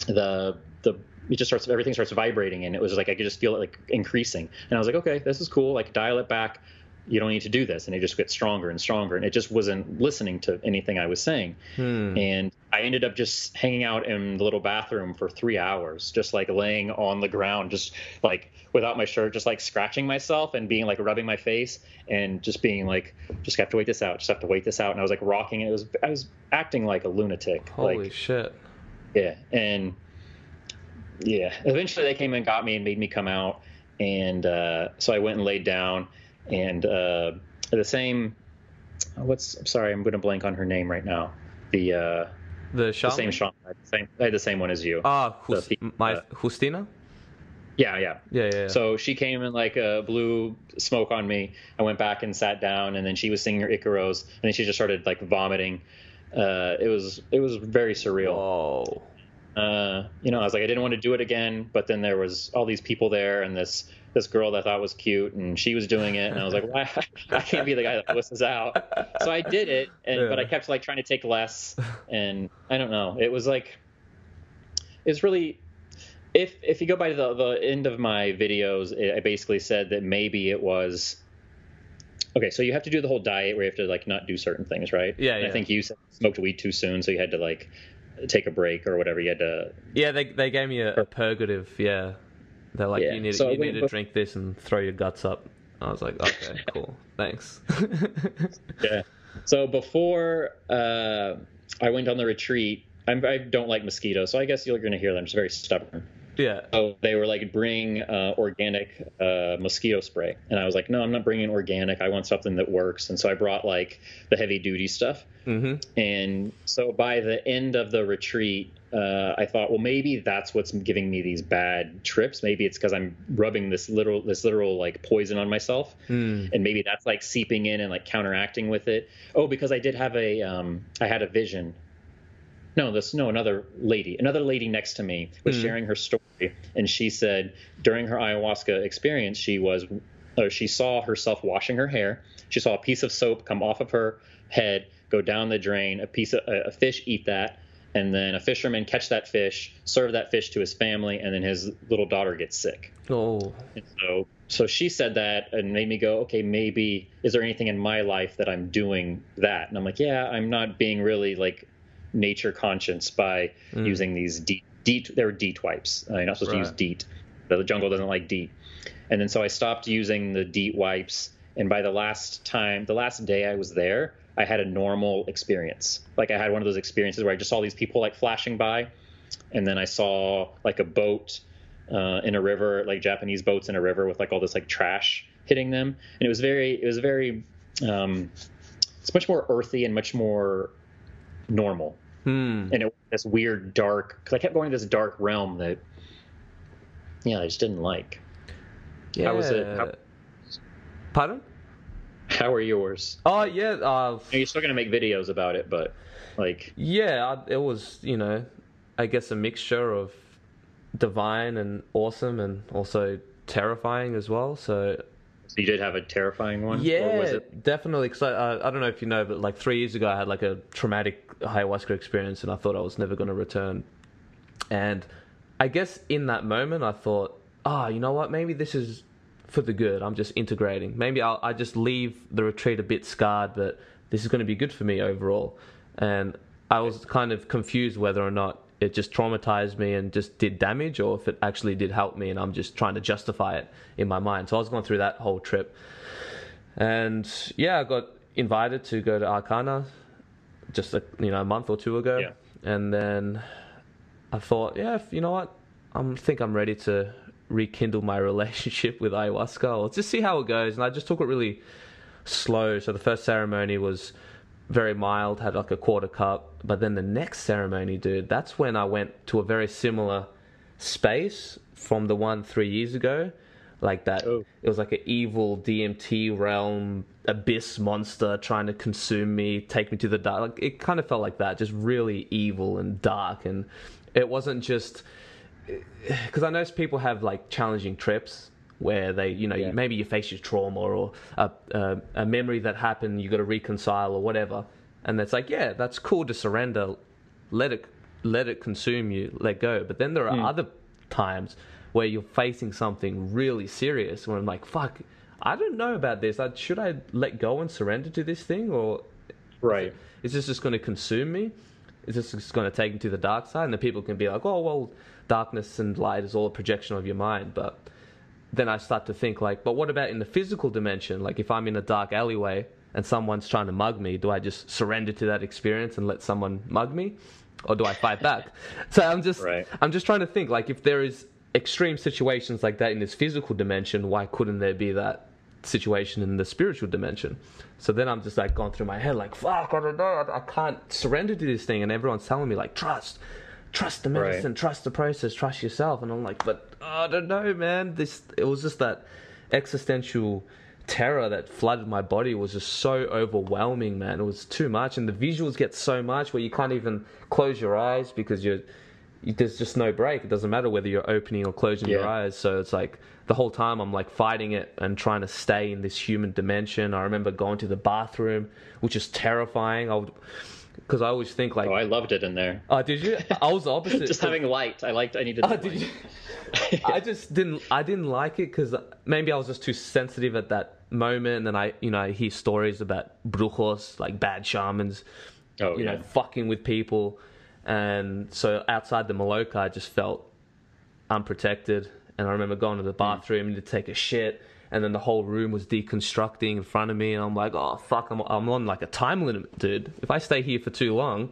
Mm. the the it just starts everything starts vibrating and it was like I could just feel it like increasing. And I was like okay this is cool. Like dial it back. You don't need to do this. And it just gets stronger and stronger. And it just wasn't listening to anything I was saying. Hmm. and I ended up just hanging out in the little bathroom for three hours just like laying on the ground just like without my shirt just like scratching myself and being like rubbing my face and just being like just have to wait this out just have to wait this out. And I was like rocking. It, it was I was acting like a lunatic. Holy like shit. yeah, and yeah, eventually they came and got me and made me come out, and uh, so I went and laid down, and uh, the same. What's I'm sorry, I'm going to blank on her name right now. The uh, The the same shaman, I had the same, I had the same one as you. Ah, the Hus- fe- my uh, Justina? yeah, yeah. Yeah, yeah. yeah. So she came and like uh, blew smoke on me. I went back and sat down, and then she was singing her Icaros, and then she just started like vomiting. Uh, it was it was very surreal. Whoa. Uh, you know, I was like, I didn't want to do it again, but then there was all these people there, and this this girl that I thought was cute, and she was doing it, and I was like, why? *laughs* I can't be the guy that pusses out. So I did it, and but I kept like trying to take less, *laughs* and I don't know. It was like, it's really. If, if you go by the, the end of my videos, it, I basically said that maybe it was okay. So you have to do the whole diet where you have to like not do certain things, right? Yeah, And yeah. I think you smoked weed too soon, so you had to like take a break or whatever. You had to Yeah, they they gave me a, a purgative. Yeah, they're like Yeah, you need so you need to drink this and throw your guts up. I was like, okay, *laughs* cool, thanks. *laughs* yeah. So before uh, I went on the retreat, I'm, I don't like mosquitoes, so I guess you're going to hear them. Just very stubborn. Yeah, So they were like, bring uh, organic uh, mosquito spray, and I was like, no, I'm not bringing organic. I want something that works. And so I brought like the heavy duty stuff. hmm And so by the end of the retreat, uh, I thought, well, maybe that's what's giving me these bad trips. Maybe it's because I'm rubbing this literal, this literal like poison on myself, Mm. and maybe that's like seeping in and like counteracting with it. Oh, because I did have a, um, I had a vision. No, this no another lady, another lady next to me was hmm. sharing her story, and she said during her ayahuasca experience, she was, or she saw herself washing her hair. She saw a piece of soap come off of her head, go down the drain. A piece of a, a fish eat that, and then a fisherman catch that fish, serve that fish to his family, and then his little daughter gets sick. Oh, And so, so she said that and made me go, okay, maybe is there anything in my life that I'm doing that? And I'm like, yeah, I'm not being really like nature conscience by using these DEET. DEET they were DEET wipes. Uh, you're not supposed to use DEET. The jungle doesn't like DEET. And then so I stopped using the DEET wipes. And by the last time, the last day I was there, I had a normal experience. Like I had one of those experiences where I just saw these people like flashing by, and then I saw like a boat uh, in a river, like Japanese boats in a river with like all this like trash hitting them, and it was very, it was very, um, it's much more earthy and much more normal, hmm. and it was this weird dark. Because I kept going to this dark realm that, yeah, I just didn't like. Yeah. How was it? How- Pardon? How are yours? Oh yeah. Uh, You're still gonna make videos about it, but like, Yeah, it was, you know, I guess a mixture of divine and awesome and also terrifying as well. So, so you did have a terrifying one. yeah, Or was it? definitely. Because I, I, I don't know if you know, but like three years ago, I had like a traumatic ayahuasca experience and I thought I was never going to return. And I guess in that moment, I thought, ah, you know what? Maybe this is for the good. I'm just integrating. Maybe I'll I just leave the retreat a bit scarred, but this is going to be good for me overall. And I was kind of confused whether or not it just traumatized me and just did damage, or if it actually did help me, and I'm just trying to justify it in my mind. So I was going through that whole trip, and yeah, I got invited to go to Arkana just a you know a month or two ago, Yeah. and then I thought, yeah, if- you know what, I think I'm ready to rekindle my *laughs* relationship with ayahuasca, or just see how it goes. And I just took it really slow. So the first ceremony was very mild, had like a quarter cup, but then the next ceremony, dude, that's when I went to a very similar space from the one three years ago. Like that, Oh. it was like an evil DMT realm abyss monster trying to consume me, take me to the dark. Like it kind of felt like that, just really evil and dark. And it wasn't just because I know people have like challenging trips where they, you know, Yeah. maybe you face your trauma or a, a, a memory that happened, you got to reconcile or whatever, and it's like, yeah, that's cool to surrender, let it let it consume you, let go. But then there are hmm. other times where you're facing something really serious, where I'm like, fuck, I don't know about this. I, should I let go and surrender to this thing, or Right. is this just going to consume me? Is this just going to take me to the dark side? And the people can be like, oh, well, darkness and light is all a projection of your mind. But then I start to think, like, but what about in the physical dimension? Like, if I'm in a dark alleyway and someone's trying to mug me, do I just surrender to that experience and let someone mug me? Or do I fight back? *laughs* so I'm just, Right. I'm just trying to think, like, if there is extreme situations like that in this physical dimension, why couldn't there be that situation in the spiritual dimension? So then I'm just like going through my head, like, fuck, I don't know, I, I can't surrender to this thing. And everyone's telling me, like, trust, trust the Right. medicine, trust the process, trust yourself. And I'm like, but oh, I don't know, man. This, it was just that existential terror that flooded my body was just so overwhelming, man. It was too much. And the visuals get so much where you can't even close your eyes because you're, you, there's just no break. It doesn't matter whether you're opening or closing your eyes. So it's like the whole time I'm like fighting it and trying to stay in this human dimension. I remember going to the bathroom, which is terrifying. I would, because I always think like, Oh, I loved it in there. oh, did you? I was opposite. *laughs* Just having light. I liked. I needed. Oh, did light. you? *laughs* I just didn't. I didn't like it because maybe I was just too sensitive at that moment, and then I, you know, I hear stories about brujos, like bad shamans, Oh you yeah. know, fucking with people, and so outside the Maloka, I just felt unprotected. And I remember going to the hmm. bathroom to take a shit, and then the whole room was deconstructing in front of me, and I'm like, oh fuck, I'm I'm on like a time limit, dude. If I stay here for too long,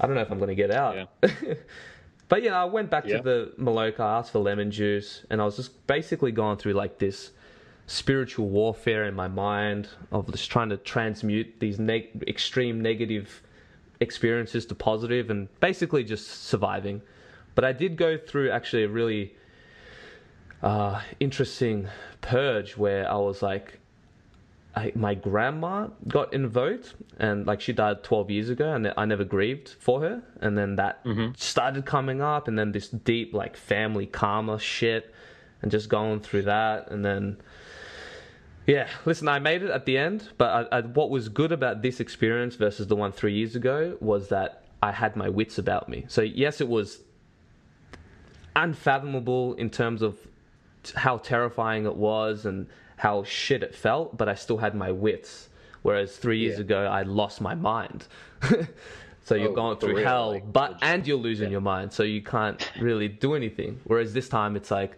I don't know if I'm gonna get out. Yeah. *laughs* But yeah, I went back Yeah. to the Maloka, I asked for lemon juice, and I was just basically going through like this spiritual warfare in my mind of just trying to transmute these neg- extreme negative experiences to positive and basically just surviving. But I did go through actually a really uh, interesting purge where I was like, I, my grandma got invoked and like she died 12 years ago and I never grieved for her. And then that Mm-hmm. started coming up and then this deep like family karma shit and just going through that. And then yeah listen I made it at the end but I, I, what was good about this experience versus the one three years ago was that I had my wits about me. So yes it was unfathomable in terms of how terrifying it was and how shit it felt, but I still had my wits. Whereas three years Yeah. ago, I lost my mind. *laughs* so you're Oh, going through real, hell, like, but and you're losing Yeah. your mind, so you can't really do anything. Whereas this time, it's like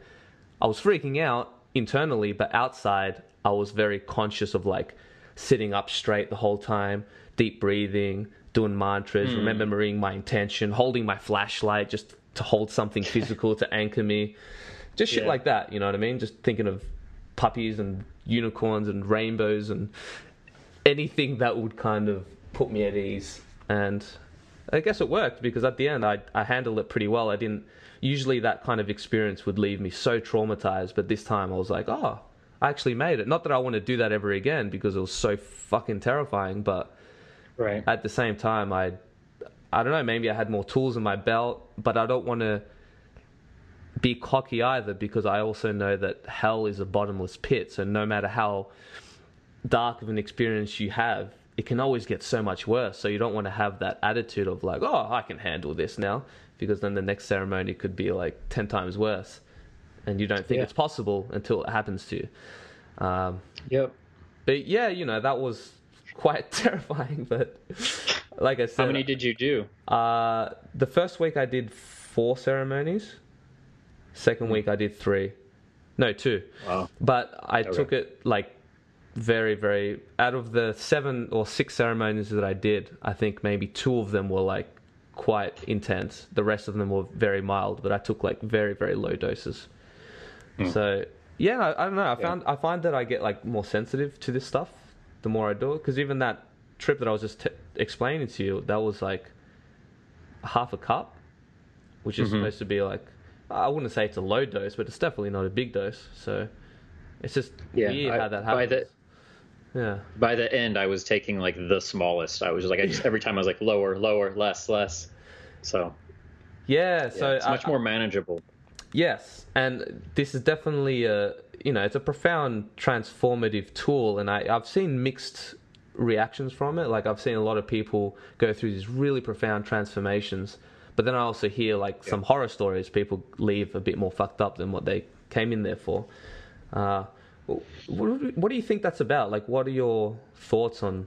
I was freaking out internally, but outside, I was very conscious of like sitting up straight the whole time, deep breathing, doing mantras, Hmm. remembering my intention, holding my flashlight just to hold something physical to anchor me. Just shit Yeah. like that, you know what I mean? Just thinking of puppies and unicorns and rainbows and anything that would kind of put me at ease. And I guess it worked because at the end I, I handled it pretty well. I didn't usually that kind of experience would leave me so traumatized, but this time I was like, oh, I actually made it. Not that I want to do that ever again because it was so fucking terrifying, but Right. at the same time I I don't know, maybe I had more tools in my belt, but I don't want to be cocky either because I also know that hell is a bottomless pit. So no matter how dark of an experience you have, it can always get so much worse. So you don't want to have that attitude of like, oh, I can handle this now, because then the next ceremony could be like 10 times worse. And you don't think Yeah. it's possible until it happens to you. Um, Yep. but yeah, you know, that was quite *laughs* terrifying. But like I said, How many did you do? uh, the first week I did four ceremonies. Second week I did three. No, two. Wow. But I Okay. took it like very, very. Out of the seven or six ceremonies that I did, I think maybe two of them were like quite intense. The rest of them were very mild, but I took like very, very low doses. So yeah, I, I don't know. I found I find that I get like more sensitive to this stuff the more I do it. Because even that trip that I was just t- explaining to you, that was like half a cup, which is Mhm. supposed to be like I wouldn't say it's a low dose, but it's definitely not a big dose. So it's just Yeah, weird I- how that by happens. the- yeah. By the end, I was taking like the smallest. I was just like, I just every time I was like lower, lower, less, less. So Yeah, yeah, so it's I- much more manageable. Yes, and this is definitely a you know it's a profound transformative tool, and I, I've seen mixed reactions from it. Like I've seen a lot of people go through these really profound transformations, but then I also hear like some horror stories. People leave a bit more fucked up than what they came in there for. Uh, what, what do you think that's about? Like, what are your thoughts on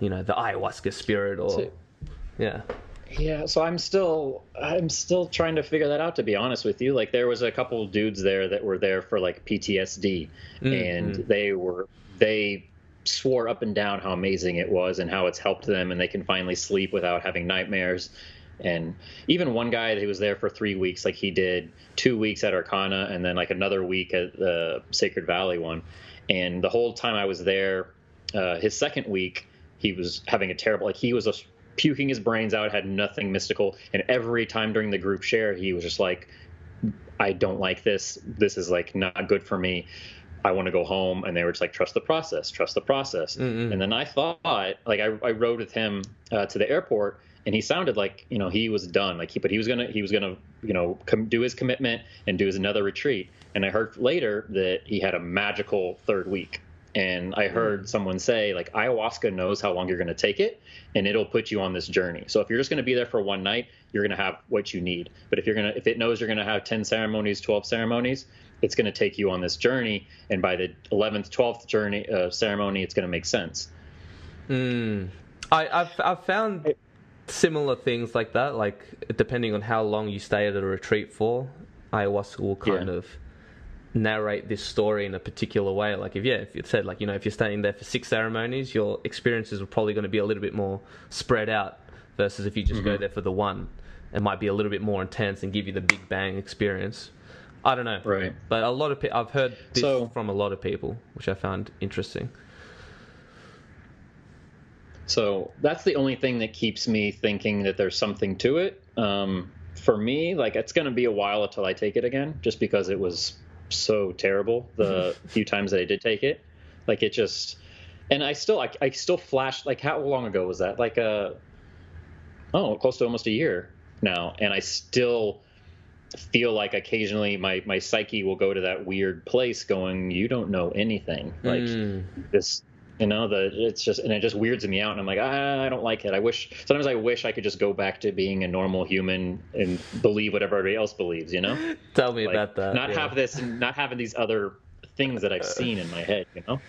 you know the ayahuasca spirit or So- yeah? Yeah, so I'm still I'm still trying to figure that out to be honest with you. Like there was a couple dudes there that were there for like PTSD and they were they swore up and down how amazing it was and how it's helped them and they can finally sleep without having nightmares. And even one guy who was there for three weeks, like he did two weeks at Arkana and then like another week at the Sacred Valley one. And the whole time I was there, uh, his second week, he was having a terrible, like he was a, puking his brains out, had nothing mystical. And every time during the group share, he was just like, I don't like this. This is like not good for me. I want to go home. And they were just like, trust the process, trust the process. Mm-mm. And then I thought, like, I, I rode with him uh, to the airport, and he sounded like, you know, he was done. Like, he, but he was gonna, he was gonna, you know, com- do his commitment and do his another retreat. And I heard later that he had a magical third week. And I heard someone say, like, ayahuasca knows how long you're going to take it, and it'll put you on this journey. So if you're just going to be there for one night, you're going to have what you need. But if you're going to, if it knows you're going to have 10 ceremonies, 12 ceremonies, it's going to take you on this journey. And by the 11th, 12th journey uh, ceremony, it's going to make sense. Mm. I, I've I've found similar things like that. Like depending on how long you stay at a retreat for, ayahuasca will kind Yeah. of narrate this story in a particular way. Like if yeah, if it said like you know if you're staying there for six ceremonies, your experiences are probably going to be a little bit more spread out versus if you just go mm-hmm. there for the one. It might be a little bit more intense and give you the big bang experience. I don't know, Right. But a lot of pe- I've heard this So- from a lot of people, which I found interesting. So that's the only thing that keeps me thinking that there's something to it. Um, for me, like it's going to be a while until I take it again, just because it was so terrible the *laughs* few times that I did take it. Like it just, and I still I, I still flash like how long ago was that? Like a oh, close to almost a year now, and I still feel like occasionally my my psyche will go to that weird place, going, "You don't know anything." Like Mm. this, you know, the it's just and it just weirds me out, and I'm like, ah, I don't like it. I wish sometimes I wish I could just go back to being a normal human and believe what everybody else believes. You know, Tell me like, about that. not yeah. have this, not having these other things that I've seen in my head. You know.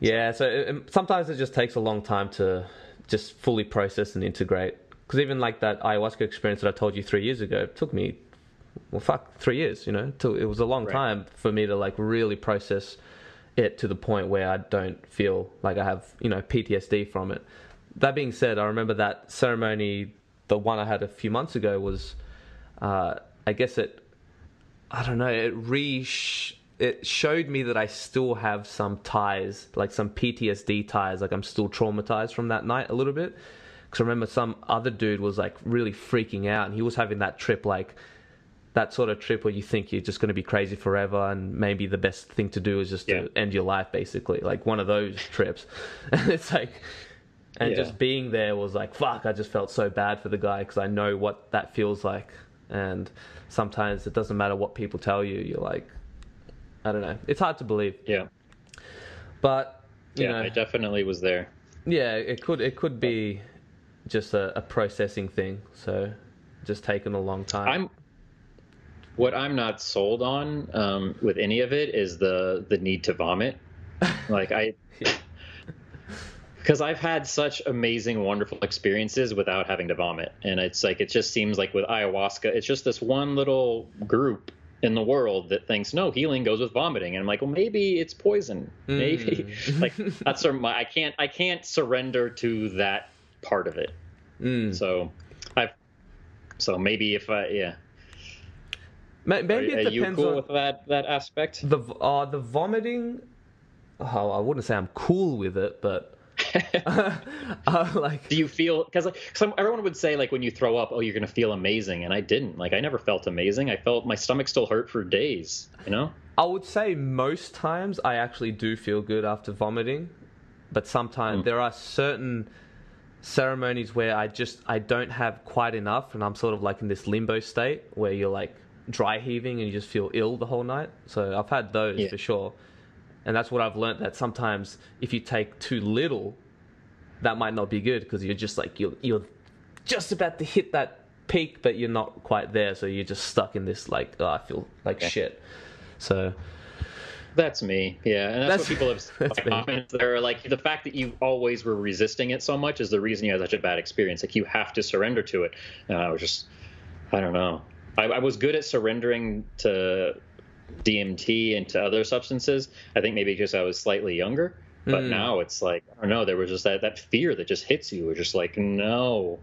Yeah, so it, it- sometimes it just takes a long time to just fully process and integrate. Because even like that ayahuasca experience that I told you three years ago, it took me, well, fuck, three years. You know, it was a long Right. time for me to like really process it to the point where I don't feel like I have you know PTSD from it. That being said, I remember that ceremony, the one I had a few months ago, was, uh, I guess it I don't know. It re it showed me that I still have some ties, like some PTSD ties. Like I'm still traumatized from that night a little bit. Because I remember some other dude was like really freaking out, and he was having that trip, like that sort of trip where you think you're just going to be crazy forever, and maybe the best thing to do is just Yeah. to end your life, basically, like one of those *laughs* trips. And *laughs* it's like, and Yeah. just being there was like, fuck. I just felt so bad for the guy because I know what that feels like, and sometimes it doesn't matter what people tell you. You're like, I don't know. It's hard to believe, Yeah. but you Yeah. know, I definitely was there. yeah, it could it could be just a, a processing thing. So just taking a long time. I'm what I'm not sold on um, with any of it is the the need to vomit. *laughs* Like I, because I've had such amazing, wonderful experiences without having to vomit, and it's like it just seems like with ayahuasca, it's just this one little group in the world that thinks no healing goes with vomiting, and I'm like, well, maybe it's poison, maybe Mm. *laughs* like that's my I can't I can't surrender to that part of it. Mm. So I've so maybe if I yeah. Ma- Maybe are, it depends cool on with that that aspect? the uh, the vomiting. Oh, I wouldn't say I'm cool with it, but *laughs* *laughs* uh, like Do you feel because like, some everyone would say like when you throw up, oh, you're gonna feel amazing, and I didn't. Like I never felt amazing. I felt my stomach still hurt for days. You know? I would say most times I actually do feel good after vomiting, but sometimes Hmm. there are certain ceremonies where I just I don't have quite enough, and I'm sort of like in this limbo state where you're like dry heaving and you just feel ill the whole night. So I've had those Yeah. for sure, and that's what I've learned that sometimes if you take too little, that might not be good because you're just like you're you're just about to hit that peak, but you're not quite there, so you're just stuck in this like oh, I feel like Yeah. shit. So. That's me. Yeah, and that's, That's- what people have *laughs* said. comments. They're like the fact that you always were resisting it so much is the reason you had such a bad experience. Like you have to surrender to it. And I was just, I don't know. I, I was good at surrendering to DMT and to other substances. I think maybe because I was slightly younger. But Mm. now it's like I don't know. There was just that, that fear that just hits you. It's just like no.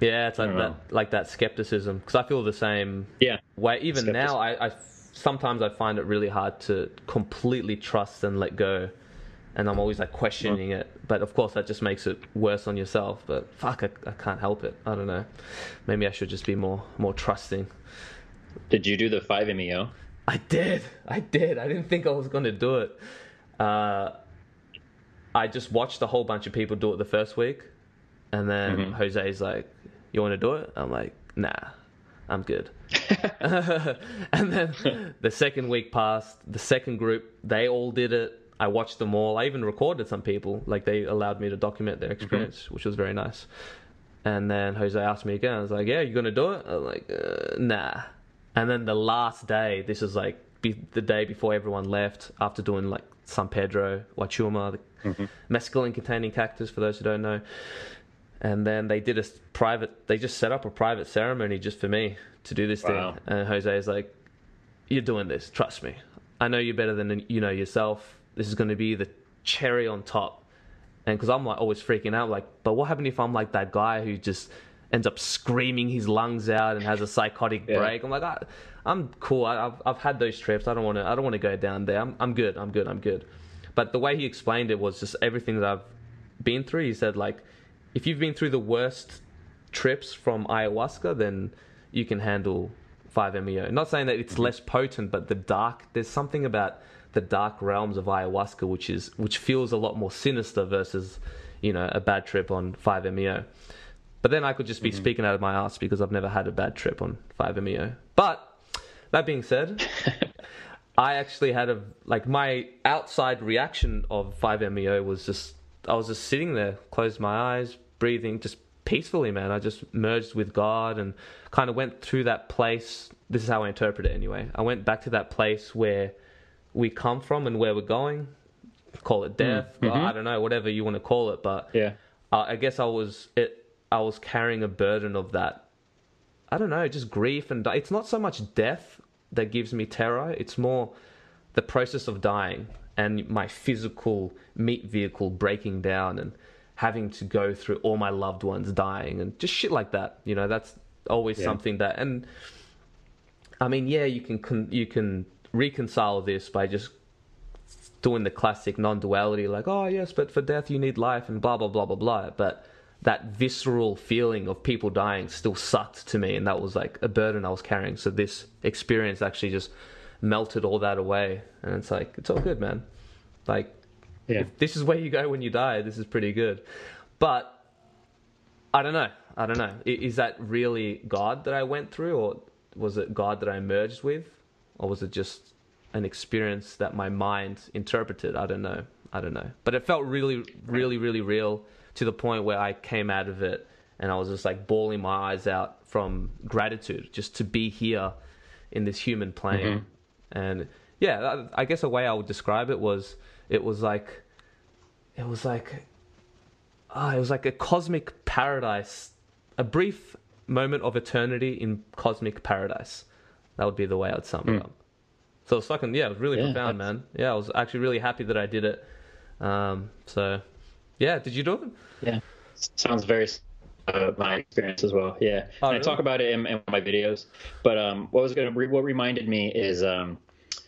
Yeah, it's like that, like that skepticism. Because I feel the same Yeah. way. Even now, I, I sometimes I find it really hard to completely trust and let go, and I'm always like questioning it. But of course, that just makes it worse on yourself. But fuck, I, I can't help it. I don't know. Maybe I should just be more more trusting. Did you do the five meo? I did. I did. I didn't think I was going to do it. Uh, I just watched a whole bunch of people do it the first week, and then Mhm. Jose's like, "You want to do it?" I'm like, "Nah, I'm good." *laughs* *laughs* and then the second week passed. The second group, they all did it. I watched them all. I even recorded some people. Like they allowed me to document their experience, which was very nice. And then Jose asked me again. I was like, "Yeah, you gonna do it?" I'm like, uh, "Nah." And then the last day, this is like be, the day before everyone left, after doing like San Pedro, Wachuma, the mescaline containing cactus, for those who don't know. And then they did a private, they just set up a private ceremony just for me to do this Wow. thing. And Jose is like, You're doing this, trust me. I know you better than you know yourself. This is going to be the cherry on top. And because I'm like always freaking out, like, but what happened if I'm like that guy who just ends up screaming his lungs out and has a psychotic Yeah. break? I'm like, I, I'm cool. I, I've I've had those trips. I don't want to. I don't want to go down there. I'm I'm good. I'm good. I'm good. But the way he explained it was just everything that I've been through. He said like, if you've been through the worst trips from ayahuasca, then you can handle 5-MeO. Not saying that it's mm-hmm. less potent, but the dark. There's something about the dark realms of ayahuasca, which is which feels a lot more sinister versus, you know, a bad trip on 5-MeO. But then I could just be mm-hmm. speaking out of my ass because I've never had a bad trip on 5-MeO. But that being said, *laughs* I actually had a like my outside reaction of 5-MeO was just I was just sitting there, closed my eyes, breathing just peacefully, man. I just merged with God and kind of went through that place. This is how I interpret it anyway. I went back to that place where we come from and where we're going. Call it death, mm-hmm. I don't know, whatever you want to call it, but yeah, uh, I guess I was it. I was carrying a burden of that. I don't know, just grief and it's not so much death that gives me terror. It's more the process of dying and my physical meat vehicle breaking down and having to go through all my loved ones dying and just shit like that. You know, that's always yeah. something that and I mean, yeah, you can you can reconcile this by just doing the classic non-duality like, "Oh, yes, but for death you need life" and blah blah blah blah blah. But that visceral feeling of people dying still sucked to me and that was like a burden I was carrying. So this experience actually just melted all that away and it's like it's all good, man. Like yeah. If this is where you go when you die, this is pretty good. But I don't know. I don't know. Is that really God that I went through, or was it God that I merged with, or was it just an experience that my mind interpreted? I don't know. I don't know. But it felt really, really, really real to the point where I came out of it and I was just like bawling my eyes out from gratitude just to be here in this human plane. Mm-hmm. And yeah, I guess a way I would describe it was it was like it was like ah, oh, it was like a cosmic paradise, a brief moment of eternity in cosmic paradise. That would be the way I'd sum mm. it hmm. up. So it's fucking yeah, it was really yeah, profound, that's... man. Yeah, I was actually really happy that I did it. Um, so yeah, did you do it? Yeah, sounds very uh, my experience as well. Yeah, oh, really? I talk about it in, in my videos. But um, what was gonna what reminded me is um,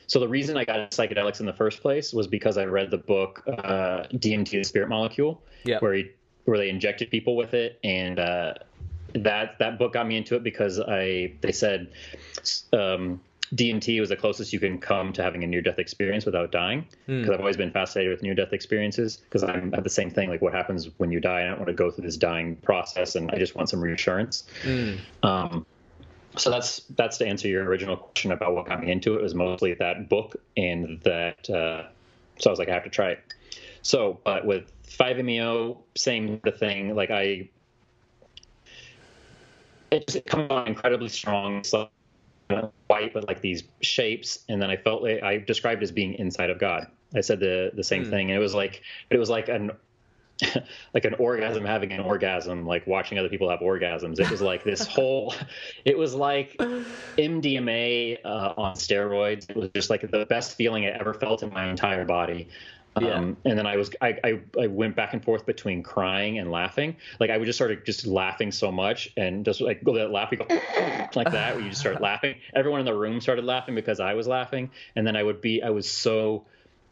so the reason I got psychedelics in the first place was because I read the book uh, DMT, the Spirit Molecule, yep. where he, where they injected people with it, and uh, that that book got me into it because I they said um, DMT was the closest you can come to having a near death experience without dying. Because mm. I've always been fascinated with near death experiences because I'm at the same thing. Like, what happens when you die? I don't want to go through this dying process, and I just want some reassurance. Mm. Um, so that's that's to answer your original question about what got me into it. it was mostly that book and that. Uh, so I was like, I have to try it. So, but with 5-MeO, same the thing. Like I, it just comes on incredibly strong. So white, but like these shapes, and then I felt like I described it as being inside of God. I said the the same mm. thing, and it was like it was like an *laughs* like an orgasm having an orgasm, like watching other people have orgasms. It was like this *laughs* whole, it was like *sighs* MDMA uh, on steroids. It was just like the best feeling I ever felt in my entire body. Um, yeah. and then I was I, I, I went back and forth between crying and laughing. Like I would just start just laughing so much and just like go that laughing go, *laughs* like that where you just start *laughs* laughing. Everyone in the room started laughing because I was laughing, and then I would be I was so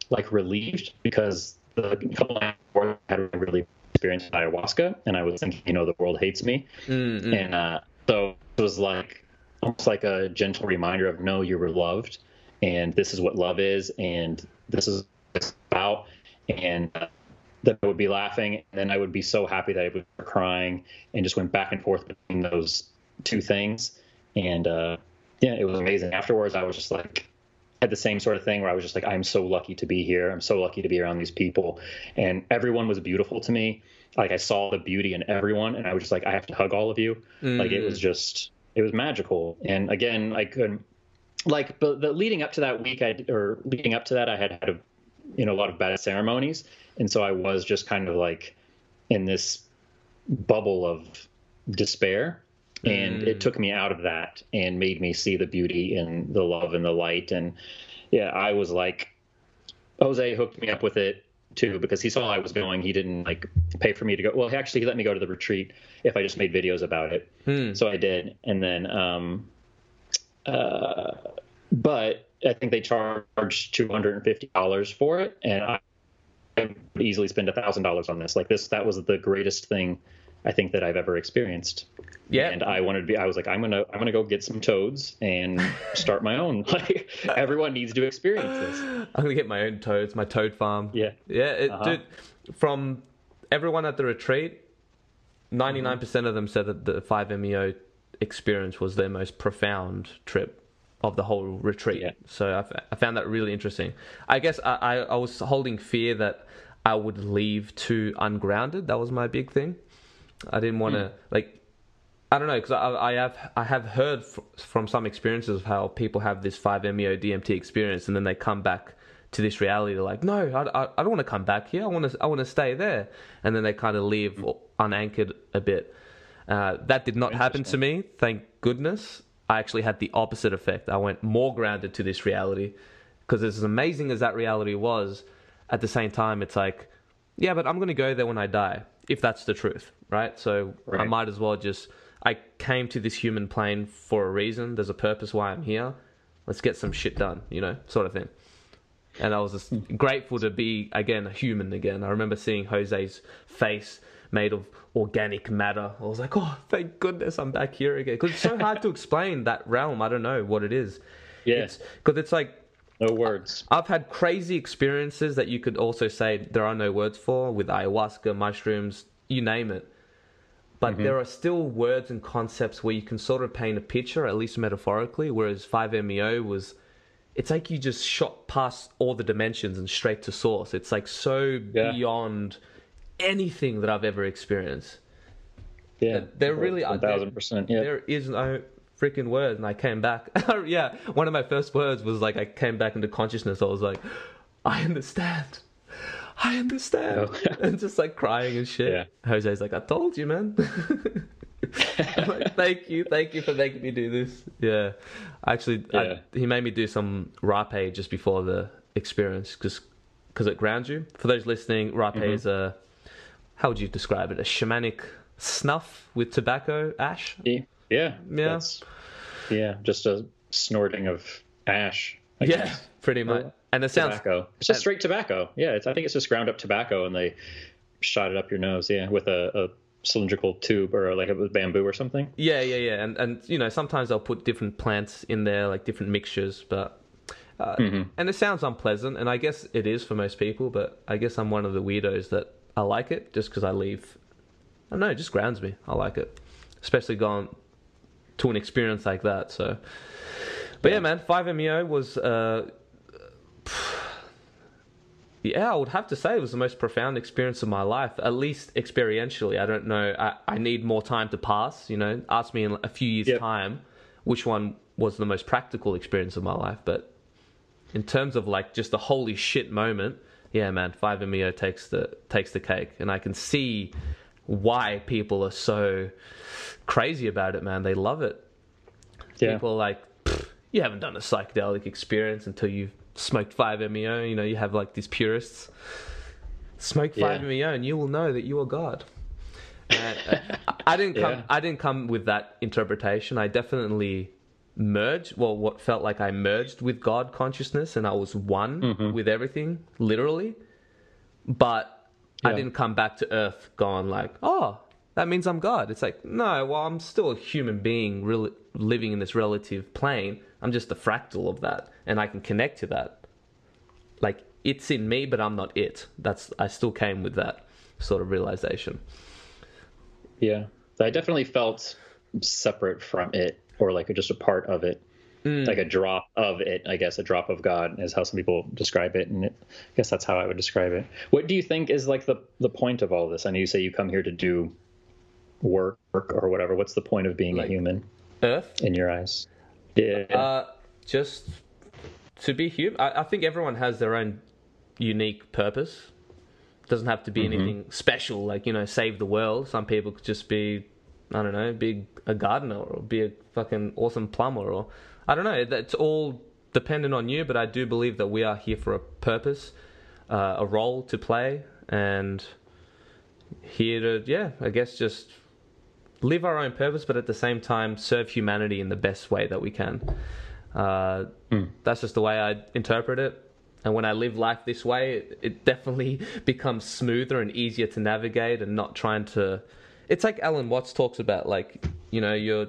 like relieved because the couple of I had really experienced ayahuasca, and I was thinking, you know, the world hates me, mm-hmm. and uh, so it was like almost like a gentle reminder of no, you were loved, and this is what love is, and this is about, and. Uh, that I would be laughing, and then I would be so happy that I would be crying, and just went back and forth between those two things. And uh, yeah, it was amazing. Afterwards, I was just like, had the same sort of thing where I was just like, I'm so lucky to be here. I'm so lucky to be around these people. And everyone was beautiful to me. Like I saw the beauty in everyone and I was just like, I have to hug all of you. Mm. Like it was just, it was magical. And again, I couldn't like, but the leading up to that week, I, or leading up to that, I had had a, know, a lot of bad ceremonies. And so I was just kind of like in this bubble of despair and mm. it took me out of that and made me see the beauty and the love and the light and yeah i was like jose hooked me up with it too because he saw i was going he didn't like pay for me to go well he actually he let me go to the retreat if i just made videos about it hmm. so i did and then um uh but i think they charged $250 for it and i would easily spend a thousand dollars on this like this that was the greatest thing I think that I've ever experienced. Yeah. And I wanted to be. I was like, I'm gonna I'm gonna go get some toads and start my own. *laughs* Like everyone needs to experience this. I'm gonna get my own toads, my toad farm. Yeah. Yeah, it, Uh-huh. dude. From everyone at the retreat, 99% Mm-hmm. of them said that the 5MEO experience was their most profound trip of the whole retreat. Yeah. So I, f- I found that really interesting. I guess I, I, I was holding fear that I would leave too ungrounded. That was my big thing. I didn't want to like. I don't know because I, I have I have heard f- from some experiences of how people have this 5MEO DMT experience and then they come back to this reality. They're like, no, I, I, I don't want to come back here. I want to I want to stay there, and then they kind of leave unanchored a bit. Uh, that did not happen to me, thank goodness. I actually had the opposite effect. I went more grounded to this reality because as amazing as that reality was, at the same time, it's like, yeah, but I'm going to go there when I die, if that's the truth, right? So I might as well just. I came to this human plane for a reason. There's a purpose why I'm here. Let's get some shit done, you know, sort of thing. And I was just grateful to be again a human again. I remember seeing Jose's face made of organic matter. I was like, oh, thank goodness I'm back here again. Because it's so hard to explain that realm. I don't know what it is. Yeah. Because it's like No words. I've had crazy experiences that you could also say there are no words for with ayahuasca, mushrooms, you name it. But mm-hmm. there are still words and concepts where you can sort of paint a picture, at least metaphorically, whereas 5MEO was it's like you just shot past all the dimensions and straight to source. It's like so Yeah. beyond anything that I've ever experienced. Yeah. They're really one thousand percent. Yeah. There is no freaking word, and I came back. *laughs* yeah, one of my first words was like I came back into consciousness. I was like, I understand. I understand. Oh. *laughs* and just like crying and shit. Yeah. Jose's like, I told you, man. *laughs* Like, thank you, thank you for making me do this. Yeah, actually, I- he made me do some rapé just before the experience, because because it grounds you. For those listening, rapé Mm-hmm. is a how would you describe it? A shamanic snuff with tobacco ash. Yeah. Yeah. Yeah. Yeah. Just a snorting of ash. I Yeah, guess. pretty much. And it sounds Tobacco. It's just straight tobacco. Yeah. It's, I think it's just ground up tobacco and they shot it up your nose. Yeah. With a, a cylindrical tube or like a bamboo or something. Yeah, yeah, yeah, and and you know sometimes they'll put different plants in there, like different mixtures, but uh, and it sounds unpleasant, and I guess it is for most people, but I guess I'm one of the weirdos that I like it just because I leave. I don't know, it just grounds me. I like it, especially going to an experience like that. So, but yeah, man, Five MEO was. Uh, *sighs* yeah, I would have to say it was the most profound experience of my life, at least experientially. I don't know. I, I need more time to pass, you know. Ask me in a few years' Yep. time which one was the most practical experience of my life. But in terms of like just the holy shit moment, yeah, man, 5MEO takes the takes the cake. And I can see why people are so crazy about it, man. They love it. Yeah. People are like, you haven't done a psychedelic experience until you've smoked 5MEO. You know, you have like these purists. Smoke Yeah. 5MEO and you will know that you are God. And, uh, I- I didn't *laughs* come. Yeah. I didn't come with that interpretation. I definitely merged. Well, what felt like I merged with God consciousness, and I was one Mm-hmm. with everything, literally. But I didn't come back to Earth gone like, oh, that means I'm God. It's like, no, well, I'm still a human being, really living in this relative plane. I'm just a fractal of that, and I can connect to that. Like it's in me, but I'm not it. That's I still came with that sort of realization. Yeah. I definitely felt separate from it or like just a part of it. Like a drop of it, I guess, a drop of God is how some people describe it. And it, I guess that's how I would describe it. What do you think is like the, the point of all this? I know you say you come here to do work or whatever. What's the point of being Like- a human Earth, in your eyes? Yeah. uh, just to be human. I, I think everyone has their own unique purpose. Doesn't have to be anything special, like you know, save the world. Some people could just be, I don't know, be a gardener or be a fucking awesome plumber, or I don't know. That's all dependent on you. But I do believe that we are here for a purpose, uh, a role to play, and here to yeah, I guess just live our own purpose, but at the same time serve humanity in the best way that we can. Uh, That's just the way I interpret it. And when I live life this way, it, it definitely *laughs* becomes smoother and easier to navigate, and not trying to it's like Alan Watts talks about, like you know, you're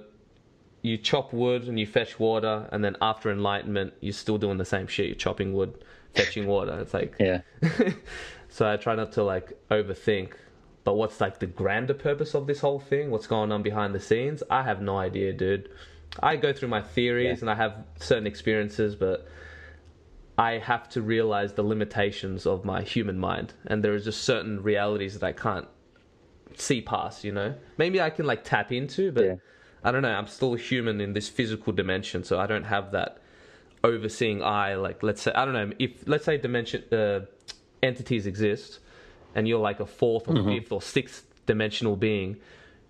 you chop wood and you fetch water, and then after enlightenment, you're still doing the same shit. You're chopping wood, fetching water. It's like *laughs* Yeah. *laughs* so I try not to like overthink. But what's like the grander purpose of this whole thing? What's going on behind the scenes? I have no idea, dude. I go through my theories Yeah. and I have certain experiences, but I have to realize the limitations of my human mind, and there is just certain realities that I can't see past. You know, maybe I can like tap into, but Yeah. I don't know. I'm still a human in this physical dimension, so I don't have that overseeing eye. Like, let's say I don't know if let's say dimension uh, entities exist, and you're like a 4th or fifth or sixth dimensional being.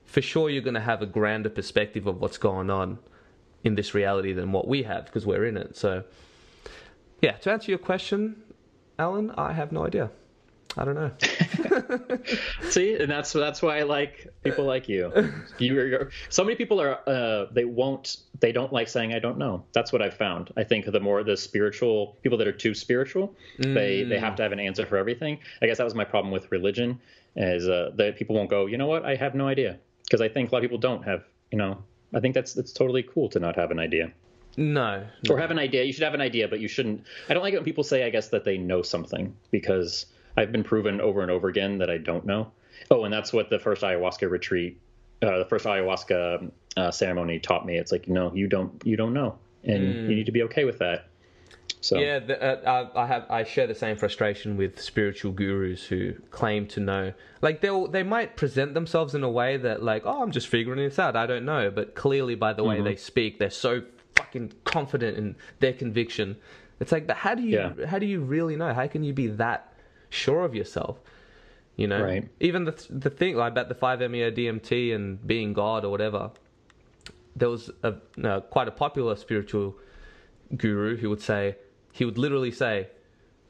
For sure, you're going to have a grander perspective of what's going on in this reality than what we have because we're in it. So, yeah, to answer your question, Alan, I have no idea. I don't know. *laughs* See, and that's that's why I like people like you. You're, you're, so many people are uh, they won't they don't like saying I don't know. That's what I've found. I think the more the spiritual people that are too spiritual, they they have to have an answer for everything. I guess that was my problem with religion, is uh, that people won't go. You know what? I have no idea because I think a lot of people don't have. You know, I think that's that's totally cool to not have an idea No. or have an idea. You should have an idea, but you shouldn't. I don't like it when people say, I guess, that they know something because I've been proven over and over again that I don't know. Oh, and that's what the first ayahuasca retreat, uh, the first ayahuasca uh, ceremony taught me. It's like, no, you don't, you don't know, and you need to be okay with that. So Yeah, the, uh, I I have I share the same frustration with spiritual gurus who claim to know. Like they they might present themselves in a way that like, oh, I'm just figuring this out. I don't know, but clearly by the way they speak, they're so fucking confident in their conviction. It's like, but how do you Yeah. how do you really know? How can you be that sure of yourself? You know, Right. even the the thing like about the five meo DMT and being God or whatever. There was a quite a popular spiritual guru who would say he would literally say,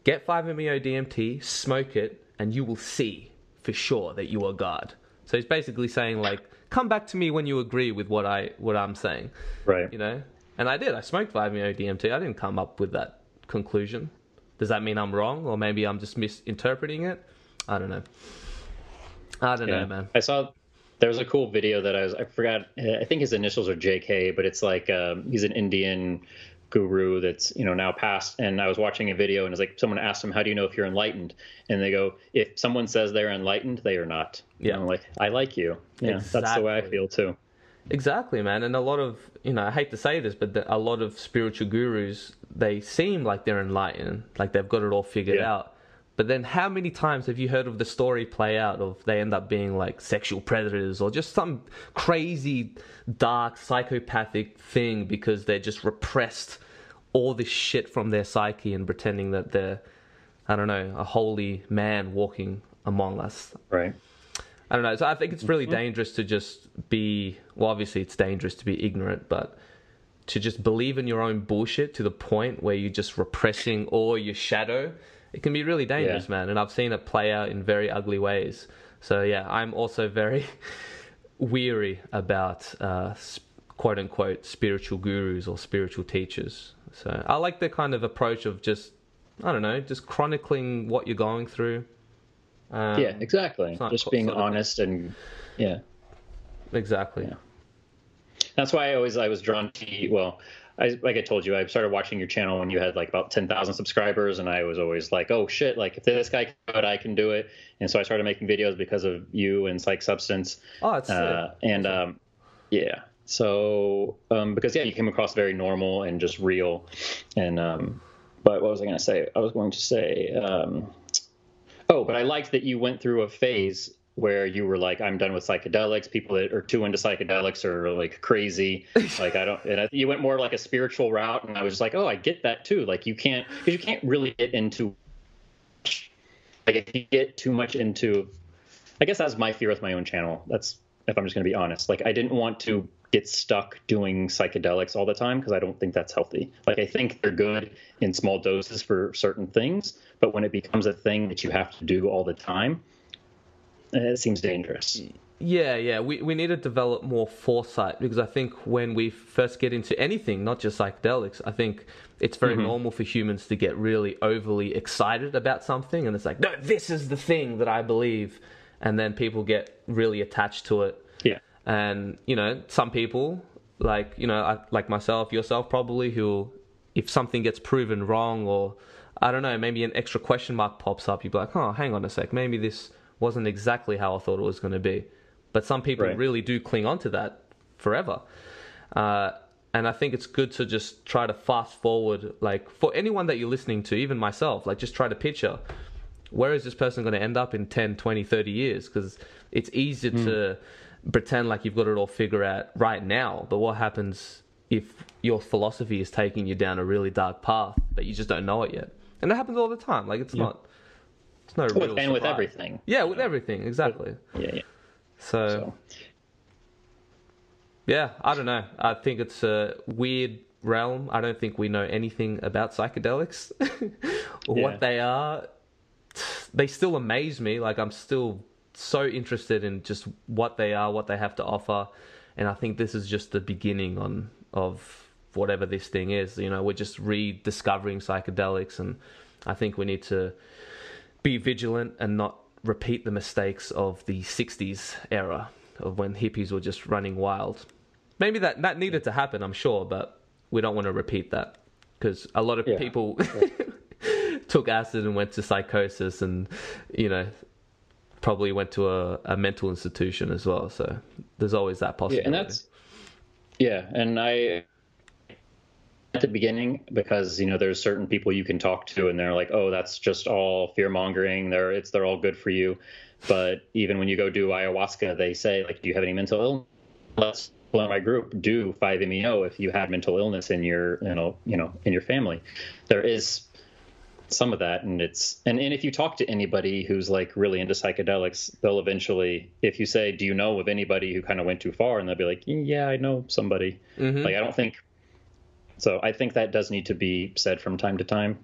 "Get 5-MeO DMT, smoke it, and you will see for sure that you are God." So he's basically saying like, "Come back to me when you agree with what I what I'm saying." right. You know, and I did. I smoked 5-MeO DMT. I didn't come up with that conclusion. Does that mean I'm wrong, or maybe I'm just misinterpreting it? I don't know. I don't Yeah. know, man. I saw there was a cool video that I was I forgot I think his initials are JK, but it's like um, he's an Indian guru that's you know now passed. And I was watching a video and it's like someone asked him, "How do you know if you're enlightened?" And they go, "If someone says they're enlightened, they are not." Yeah. And I'm like, I like you. Yeah, that's the way I feel too. Exactly, man. And a lot of, you know, I hate to say this, but the, a lot of spiritual gurus, they seem like they're enlightened, like they've got it all figured Yeah. out. But then how many times have you heard of the story play out of they end up being like sexual predators or just some crazy, dark, psychopathic thing because they just repressed all this shit from their psyche and pretending that they're, I don't know, a holy man walking among us. Right. I don't know. So I think it's really mm-hmm. dangerous to just be. Well, obviously, it's dangerous to be ignorant, but to just believe in your own bullshit to the point where you're just repressing all your shadow, it can be really dangerous, Yeah. man. And I've seen it play out in very ugly ways. So yeah, I'm also very *laughs* weary about uh, quote unquote spiritual gurus or spiritual teachers. So I like the kind of approach of just I don't know, just chronicling what you're going through. Um, yeah, exactly. Just being honest and yeah. exactly. Yeah. That's why I always I was drawn to well, I like I told you I started watching your channel when you had like about ten thousand subscribers, and I was always like, oh shit, like if this guy can do it, I can do it. And so I started making videos because of you and Psyched Substance, Oh, it's uh, and um, yeah. So um, because yeah, you came across very normal and just real, and um, but what was I going to say? I was going to say, um, oh, but I liked that you went through a phase where you were like, I'm done with psychedelics. People that are too into psychedelics are like crazy. *laughs* like I don't. And I, you went more like a spiritual route, and I was just like, oh, I get that too. Like you can't because you can't really get into like if you get too much into I guess that's my fear with my own channel. That's if I'm just going to be honest. Like I didn't want to get stuck doing psychedelics all the time because I don't think that's healthy. Like I think they're good in small doses for certain things, but when it becomes a thing that you have to do all the time, it seems dangerous. Yeah, yeah. We we need to develop more foresight because I think when we first get into anything, not just psychedelics, I think it's very mm-hmm. normal for humans to get really overly excited about something, and it's like, no, this is the thing that I believe, and then people get really attached to it. Yeah. And you know, some people like you know, I, like myself, yourself probably, who if something gets proven wrong or I don't know, maybe an extra question mark pops up, you'd be like, oh, hang on a sec, maybe this wasn't exactly how I thought it was going to be. But some people Right. really do cling on to that forever. Uh, and I think it's good to just try to fast forward, like for anyone that you're listening to, even myself, like just try to picture where is this person going to end up in 10, 20, 30 years? Because it's easy to pretend like you've got it all figured out right now. But what happens if your philosophy is taking you down a really dark path, but you just don't know it yet? And that happens all the time. Like it's not, it's no With, real and with everything. Yeah, with everything, exactly. Yeah, yeah. So, So yeah, I don't know. I think it's a weird realm. I don't think we know anything about psychedelics *laughs* or Yeah. what they are. They still amaze me. Like I'm still so interested in just what they are, what they have to offer, and I think this is just the beginning on of whatever this thing is. You know, we're just rediscovering psychedelics, and I think we need to be vigilant and not repeat the mistakes of the 60s era of when hippies were just running wild. Maybe that, that needed to happen, I'm sure, but we don't want to repeat that because a lot of Yeah. people *laughs* took acid and went to psychosis and, you know, probably went to a, a mental institution as well. So there's always that possibility. yeah, and that's yeah, and I at the beginning because you know there's certain people you can talk to and they're like, oh, that's just all fear mongering. They're it's they're all good for you, but even when you go do ayahuasca, they say like, do you have any mental illness? Let's in my group do 5-MeO if you had mental illness in your you know you know in your family. There is some of that and it's and, and if you talk to anybody who's like really into psychedelics they'll eventually if you say do you know of anybody who kind of went too far and they'll be like yeah i know somebody Mhm. like i don't think so i think that does need to be said from time to time.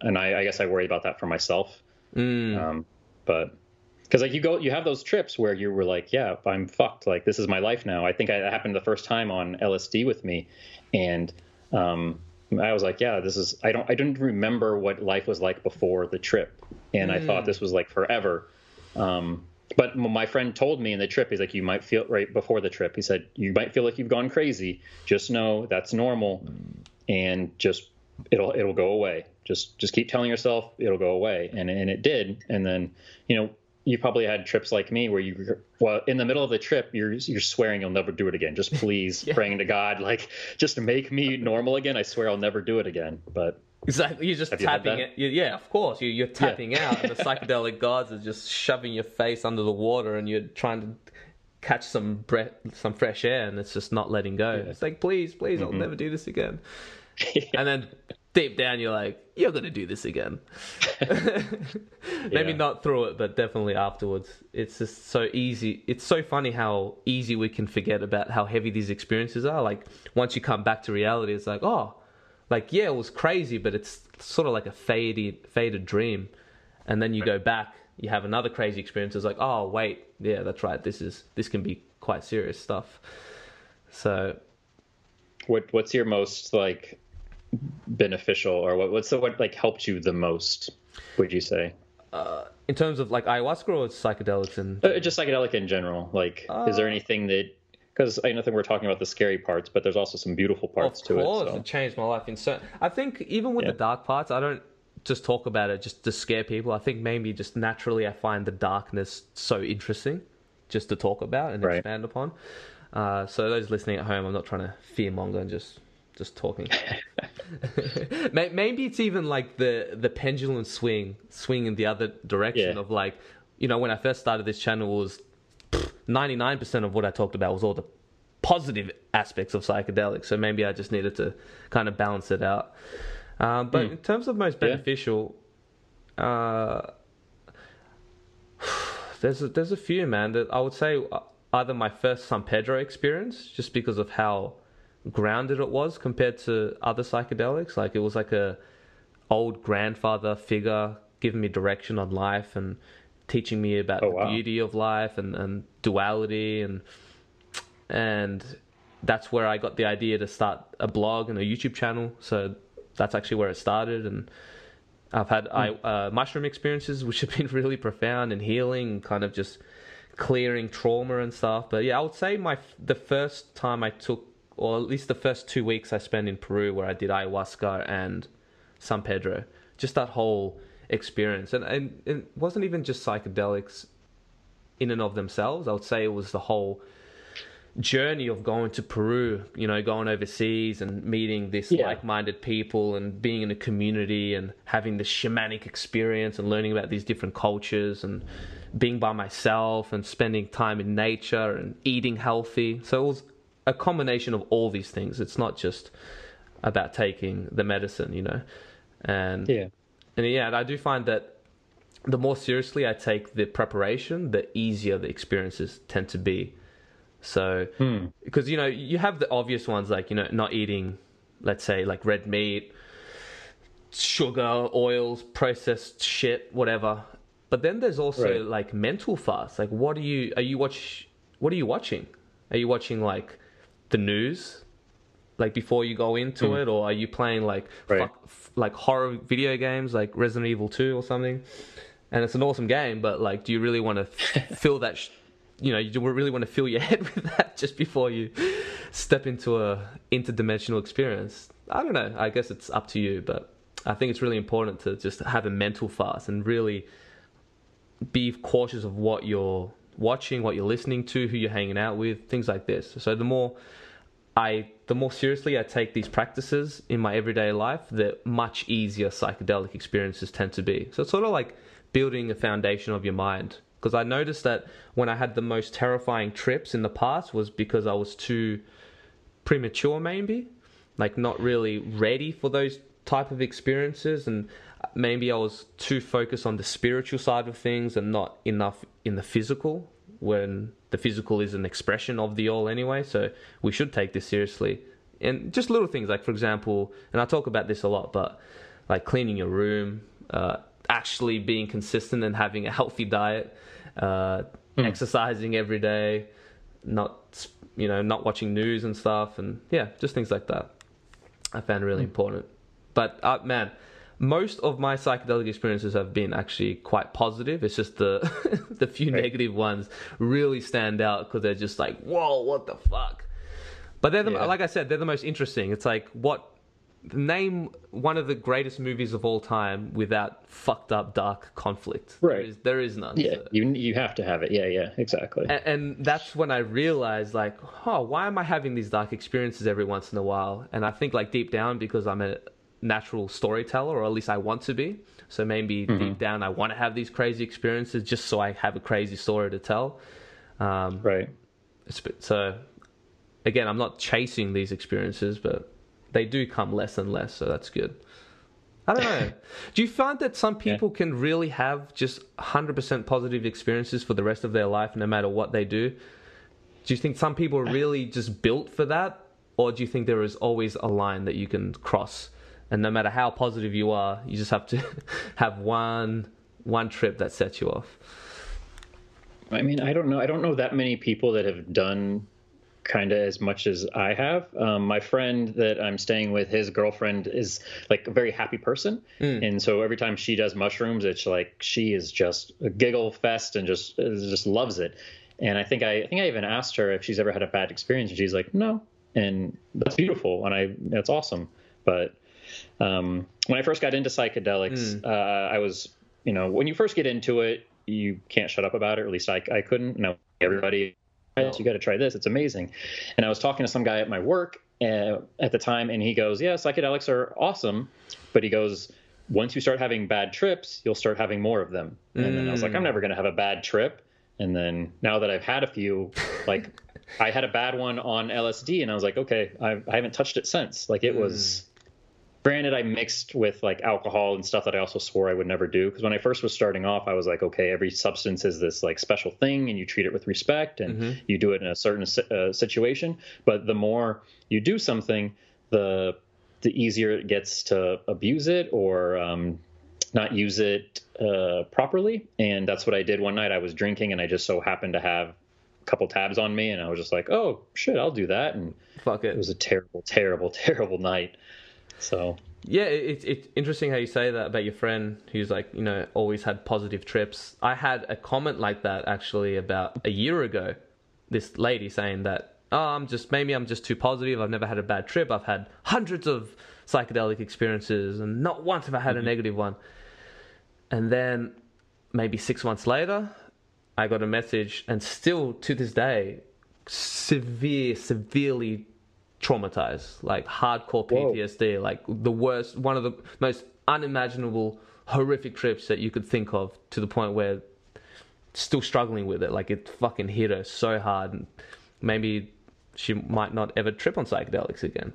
And i, I guess i worry about that for myself. Mm. um, but because like you go you have those trips where you were like yeah i'm fucked. Like this is my life now. I think I, that happened the first time on lsd with me. And um, i was like yeah this is i don't i didn't remember what life was like before the trip. And i thought this was like forever. Um, but my friend told me in the trip he's like you might feel right before the trip he said you might feel like you've gone crazy just know that's normal and just it'll it'll go away. Just just keep telling yourself it'll go away, and and it did. And then you know you probably had trips like me where you well in the middle of the trip you're you're swearing you'll never do it again. Just please *laughs* praying to God like just make me normal again. I swear I'll never do it again. But Exactly. You're just Have tapping that? it. Yeah, of course. You, you're tapping out, and the *laughs* psychedelic gods are just shoving your face under the water, and you're trying to catch some breath, some fresh air, and it's just not letting go. It's like, please, please, Mm-hmm. I'll never do this again. *laughs* And then deep down, you're like, you're gonna do this again. *laughs* Maybe Yeah. not through it, but definitely afterwards. It's just so easy. It's so funny how easy we can forget about how heavy these experiences are. Like once you come back to reality, it's like, oh, like yeah, it was crazy, but it's sort of like a faded, faded dream. And then you go back, you have another crazy experience. It's like, oh wait, yeah, that's right. This is this can be quite serious stuff. So what what's your most like beneficial or what what's the what like helped you the most? Would you say? Uh, in terms of like ayahuasca or psychedelics and Uh, just psychedelic in general. Like, is there Uh, anything that? Because I know that we're talking about the scary parts, but there's also some beautiful parts of to course, it. So. it changed my life in so I think even with Yeah. the dark parts, I don't just talk about it just to scare people. I think maybe just naturally I find the darkness so interesting just to talk about and Right. expand upon. Uh, so those listening at home, I'm not trying to fearmonger and just just talking. *laughs* *laughs* Maybe it's even like the the pendulum swing swing in the other direction Yeah. of like you know when I first started this channel it was 99% of what I talked about was all the positive aspects of psychedelics. So maybe I just needed to kind of balance it out. Um, but in terms of most Yeah. beneficial, uh, *sighs* there's a, there's a few man that I would say uh, either my first San Pedro experience, just because of how grounded it was compared to other psychedelics. Like it was like a old grandfather figure giving me direction on life and teaching me about Oh, the wow. beauty of life and, and duality and and that's where I got the idea to start a blog and a YouTube channel. So that's actually where it started and I've had I, uh, mushroom experiences *laughs* which have been really profound and healing, kind of just clearing trauma and stuff. But yeah, I would say my the first time I took, or at least the first two weeks I spent in Peru, where I did ayahuasca and San Pedro, just that whole experience, and and it wasn't even just psychedelics in and of themselves. I would say it was the whole journey of going to Peru, you know, going overseas and meeting this yeah. like-minded people and being in a community and having this shamanic experience and learning about these different cultures and being by myself and spending time in nature and eating healthy. So it was a combination of all these things. It's not just about taking the medicine, you know. And yeah. And yeah, I do find that the more seriously I take the preparation, the easier the experiences tend to be. So, hmm. because you know, you have the obvious ones like you know, not eating, let's say, like red meat, sugar, oils, processed shit, whatever. But then there's also right. like mental fast. Like, what are you? Are you watch? What are you watching? Are you watching like the news, like before you go into mm. it, or are you playing like right. fuck, like horror video games, like Resident Evil Two or something? And it's an awesome game, but like, do you really want to *laughs* fill that? Sh- you know, you really want to fill your *laughs* head with that just before you step into a interdimensional experience. I don't know. I guess it's up to you, but I think it's really important to just have a mental fast and really be cautious of what you're watching, what you're listening to, who you're hanging out with, things like this. So the more I the more seriously I take these practices in my everyday life, the much easier psychedelic experiences tend to be. So it's sort of like building a foundation of your mind. Because I noticed that when I had the most terrifying trips in the past was because I was too premature, maybe, like not really ready for those type of experiences, and maybe I was too focused on the spiritual side of things and not enough in the physical. When the physical is an expression of the all anyway, so we should take this seriously. And just little things like, for example, and I talk about this a lot, but like cleaning your room, uh, actually being consistent and having a healthy diet, uh, mm. exercising every day, not you know not watching news and stuff, and yeah, just things like that. I found really mm. important. But uh, man, most of my psychedelic experiences have been actually quite positive. It's just the *laughs* the few right. negative ones really stand out because they're just like, whoa, what the fuck. But they're the, yeah. like I said, they're the most interesting. It's like what name one of the greatest movies of all time without fucked up dark conflict. Right. There is, there is none. Yeah, so. you you have to have it. Yeah, yeah, exactly. And, and, that's when I realized, like, oh, why am I having these dark experiences every once in a while? And I think, like, deep down, because I'm a natural storyteller, or at least I want to be. So maybe mm-hmm. deep down, I want to have these crazy experiences just so I have a crazy story to tell. Um, right. So, again, I'm not chasing these experiences, but they do come less and less, so that's good. I don't know. *laughs* do you find that some people yeah. can really have just 100% positive experiences for the rest of their life, no matter what they do? Do you think some people are really just built for that? Or do you think there is always a line that you can cross? And no matter how positive you are, you just have to *laughs* have one one trip that sets you off. I mean, I don't know. I don't know that many people that have done kind of as much as I have. Um, my friend that I'm staying with, his girlfriend is like a very happy person, mm. and so every time she does mushrooms, it's like she is just a giggle fest and just just loves it. And I think I, I think I even asked her if she's ever had a bad experience, and she's like, no, and that's beautiful, and I that's awesome. But um, when I first got into psychedelics, mm. uh, I was, you know, when you first get into it, you can't shut up about it. Or at least I, I couldn't. No, everybody you got to try this. It's amazing. And I was talking to some guy at my work uh, at the time, and he goes, "Yeah, psychedelics are awesome," but he goes, "Once you start having bad trips, you'll start having more of them." And mm. then I was like, "I'm never going to have a bad trip." And then now that I've had a few, *laughs* like I had a bad one on LSD, and I was like, "Okay, I, I haven't touched it since." Like it mm. was granted i mixed with like alcohol and stuff that i also swore i would never do because when i first was starting off i was like okay every substance is this like special thing and you treat it with respect and mm-hmm. you do it in a certain uh, situation. But the more you do something the the easier it gets to abuse it or um, not use it uh, properly. And that's what i did one night. I was drinking and i just so happened to have a couple tabs on me and i was just like oh shit i'll do that. And fuck it. it was a terrible terrible *laughs* terrible night so Yeah, it's it, interesting how you say that about your friend who's like, you know, always had positive trips. I had a comment like that actually about a year ago. This lady saying that, oh, I'm just, maybe I'm just too positive. I've never had a bad trip. I've had hundreds of psychedelic experiences and not once have I had mm-hmm. a negative one. And then maybe six months later, I got a message and still to this day, severe, severely traumatized, like hardcore PTSD, Whoa. like the worst, one of the most unimaginable, horrific trips that you could think of, to the point where still struggling with it. Like it fucking hit her so hard, and maybe she might not ever trip on psychedelics again.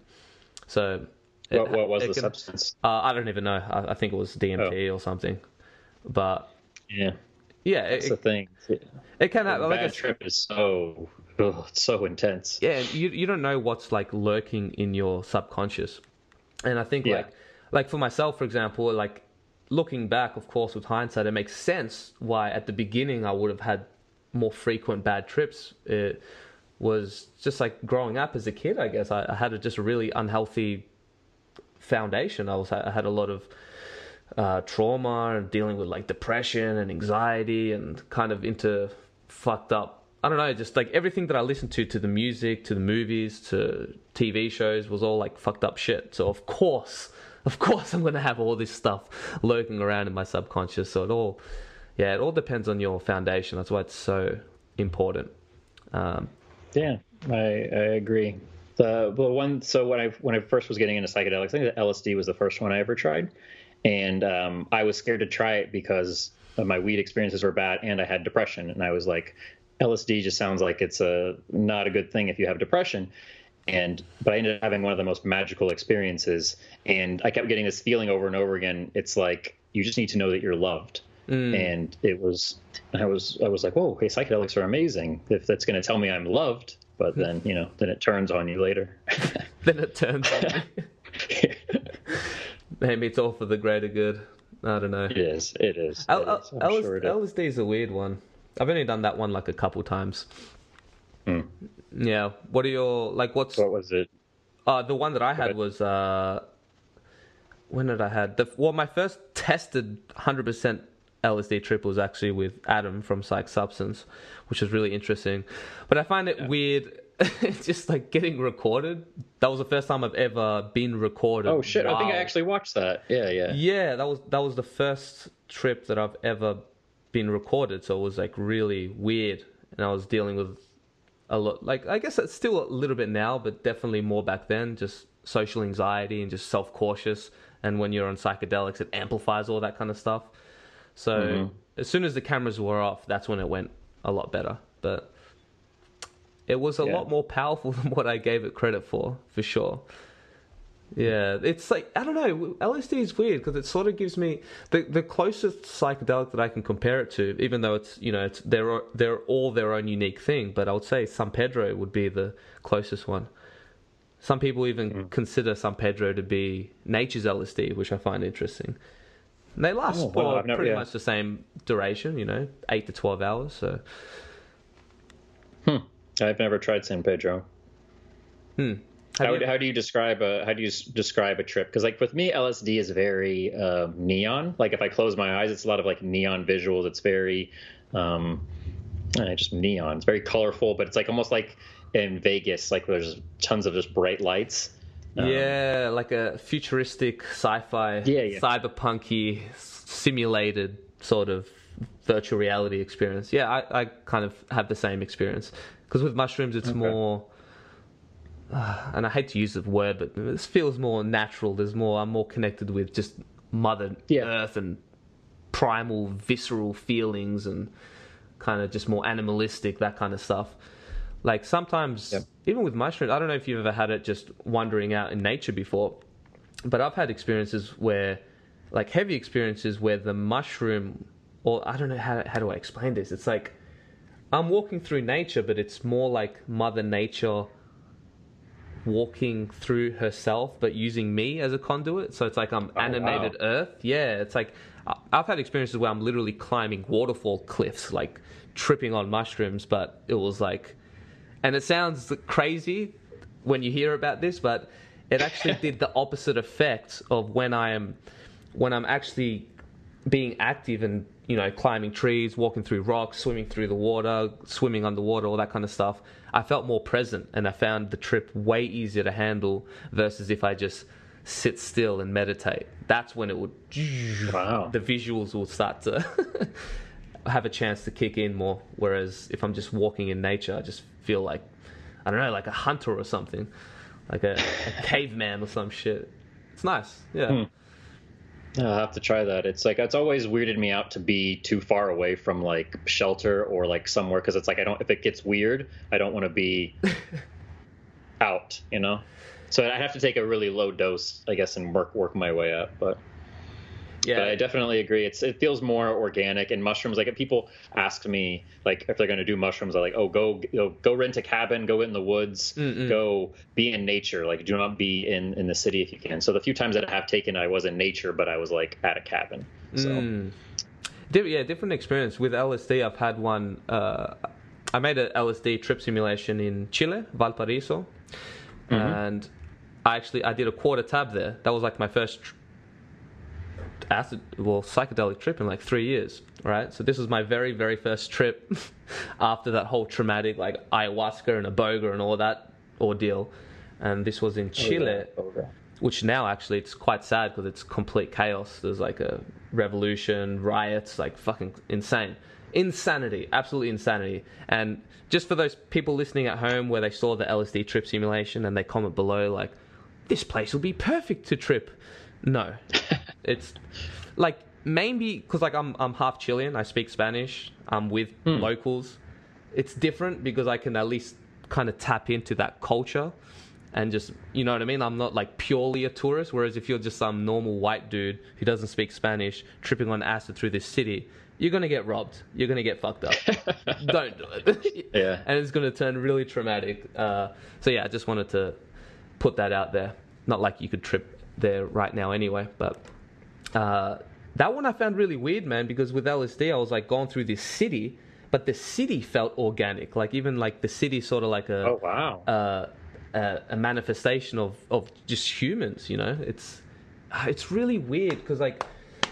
So, what, it, what was the can, substance? Uh, I don't even know. I, I think it was DMT oh. or something. But yeah, yeah, that's it, the thing. It can happen. Like a trip is so *laughs* oh, it's so intense. Yeah, you you don't know what's like lurking in your subconscious, and I think yeah. like like for myself, for example, like looking back, of course, with hindsight, it makes sense why at the beginning I would have had more frequent bad trips. It was just like growing up as a kid. I guess I, I had a, just a really unhealthy foundation. I was I had a lot of uh, trauma and dealing with like depression and anxiety and kind of into fucked up I don't know, just like everything that I listened to, to the music, to the movies, to TV shows, was all like fucked up shit. So of course, *laughs* of course, I'm gonna have all this stuff lurking around in my subconscious. So it all, yeah, it all depends on your foundation. That's why it's so important. Um, yeah, I, I agree. The, the one, so when I when I first was getting into psychedelics, I think the LSD was the first one I ever tried, and um, I was scared to try it because my weed experiences were bad and I had depression, and I was like, LSD just sounds like it's a not a good thing if you have depression. And but I ended up having one of the most magical experiences, and I kept getting this feeling over and over again. It's like you just need to know that you're loved. Mm. And it was, I was, I was like, whoa, hey, psychedelics are amazing. If that's going to tell me I'm loved, but hmm. then you know, then it turns on you later. *laughs* then it turns on you. *laughs* Maybe it's all for the greater good. I don't know. It is. It is. L- it is. L- sure LSD is a weird one. I've only done that one like a couple times. Hmm. Yeah. What are your like? What's what was it? Uh, the one that I had was uh, when did I had the well my first tested hundred percent LSD trip was actually with Adam from Psyched Substance, which was really interesting. But I find it yeah. weird. *laughs* just like getting recorded. That was the first time I've ever been recorded. Oh shit! Wow. I think I actually watched that. Yeah, yeah. Yeah, that was that was the first trip that I've ever been recorded, so it was like really weird, and I was dealing with a lot. Like I guess it's still a little bit now, but definitely more back then. Just social anxiety and just self cautious. And when you're on psychedelics, it amplifies all that kind of stuff. So mm-hmm. as soon as the cameras were off, that's when it went a lot better. But it was a yeah. lot more powerful *laughs* than what I gave it credit for, for sure. Yeah, it's like I don't know. LSD is weird because it sort of gives me the the closest psychedelic that I can compare it to, even though it's you know it's they're they're all their own unique thing. But I would say San Pedro would be the closest one. Some people even mm. consider San Pedro to be nature's LSD, which I find interesting. And they last oh, well, never, pretty yeah. much the same duration, you know, eight to twelve hours. So, hmm. I've never tried San Pedro. Hmm. How, you... how do you describe a how do you describe a trip? Because like with me, LSD is very uh, neon. Like if I close my eyes, it's a lot of like neon visuals. It's very um, uh, just neon. It's very colorful, but it's like almost like in Vegas, like there's tons of just bright lights. Um, yeah, like a futuristic sci-fi, yeah, yeah. cyberpunky, simulated sort of virtual reality experience. Yeah, I, I kind of have the same experience because with mushrooms, it's okay. more Ah, and I hate to use the word, but this feels more natural. There's more. I'm more connected with just Mother yeah. Earth and primal, visceral feelings, and kind of just more animalistic, that kind of stuff. Like sometimes, yep. even with mushrooms, I don't know if you've ever had it just wandering out in nature before, but I've had experiences where, like heavy experiences where the mushroom, or I don't know how how do I explain this? It's like I'm walking through nature, but it's more like Mother Nature walking through herself, but using me as a conduit. So it's like I'm oh, animated wow. Earth. Yeah, it's like I've had experiences where I'm literally climbing waterfall cliffs, like tripping on mushrooms, but it was like, and it sounds crazy when you hear about this, but it actually *laughs* did the opposite effect of when I am when I'm actually being active and you know climbing trees, walking through rocks, swimming through the water, swimming underwater, all that kind of stuff. I felt more present, and I found the trip way easier to handle versus if I just sit still and meditate. That's when it would wow. the visuals will start to *laughs* have a chance to kick in more. Whereas if I'm just walking in nature, I just feel like I don't know, like a hunter or something, like a, a *laughs* caveman or some shit. It's nice, yeah. Hmm. I'll have to try that. It's like it's always weirded me out to be too far away from like shelter or like somewhere because it's like I don't if it gets weird, I don't want to be *laughs* out, you know. So I have to take a really low dose, I guess, and work work my way up. But yeah, but I definitely agree. It's it feels more organic and mushrooms. Like if people ask me like if they're going to do mushrooms, I'm like, oh, go you know, go rent a cabin, go in the woods, Mm-mm. go be in nature. Like do not be in in the city if you can. So the few times that I have taken, I was in nature, but I was like at a cabin. So. Mm. Yeah, different experience with LSD. I've had one. Uh, I made an LSD trip simulation in Chile, Valparaiso, mm-hmm. and I actually I did a quarter tab there. That was like my first tr- acid well psychedelic trip in like three years. Right, so this was my very very first trip *laughs* after that whole traumatic like ayahuasca and iboga and all that ordeal, and this was in oh, Chile. Oh, yeah. Which now actually it's quite sad because it's complete chaos. There's like a revolution, riots, like fucking insane insanity, absolutely insanity. And just for those people listening at home where they saw the LSD trip simulation and they comment below like, this place will be perfect to trip. No, *laughs* it's like maybe because like I'm I'm half Chilean. I speak Spanish. I'm with mm. locals. It's different because I can at least kind of tap into that culture and just you know what I mean. I'm not like purely a tourist. Whereas if you're just some normal white dude who doesn't speak Spanish tripping on acid through this city, you're gonna get robbed. You're gonna get fucked up. *laughs* Don't do it. *laughs* yeah. And it's gonna turn really traumatic. Uh, so yeah, I just wanted to put that out there. Not like you could trip there right now anyway, but uh, that one I found really weird, man, because with LSD I was like going through this city, but the city felt organic. Like even like the city sort of like a oh wow uh, a, a, manifestation of of just humans. You know, it's it's really weird because like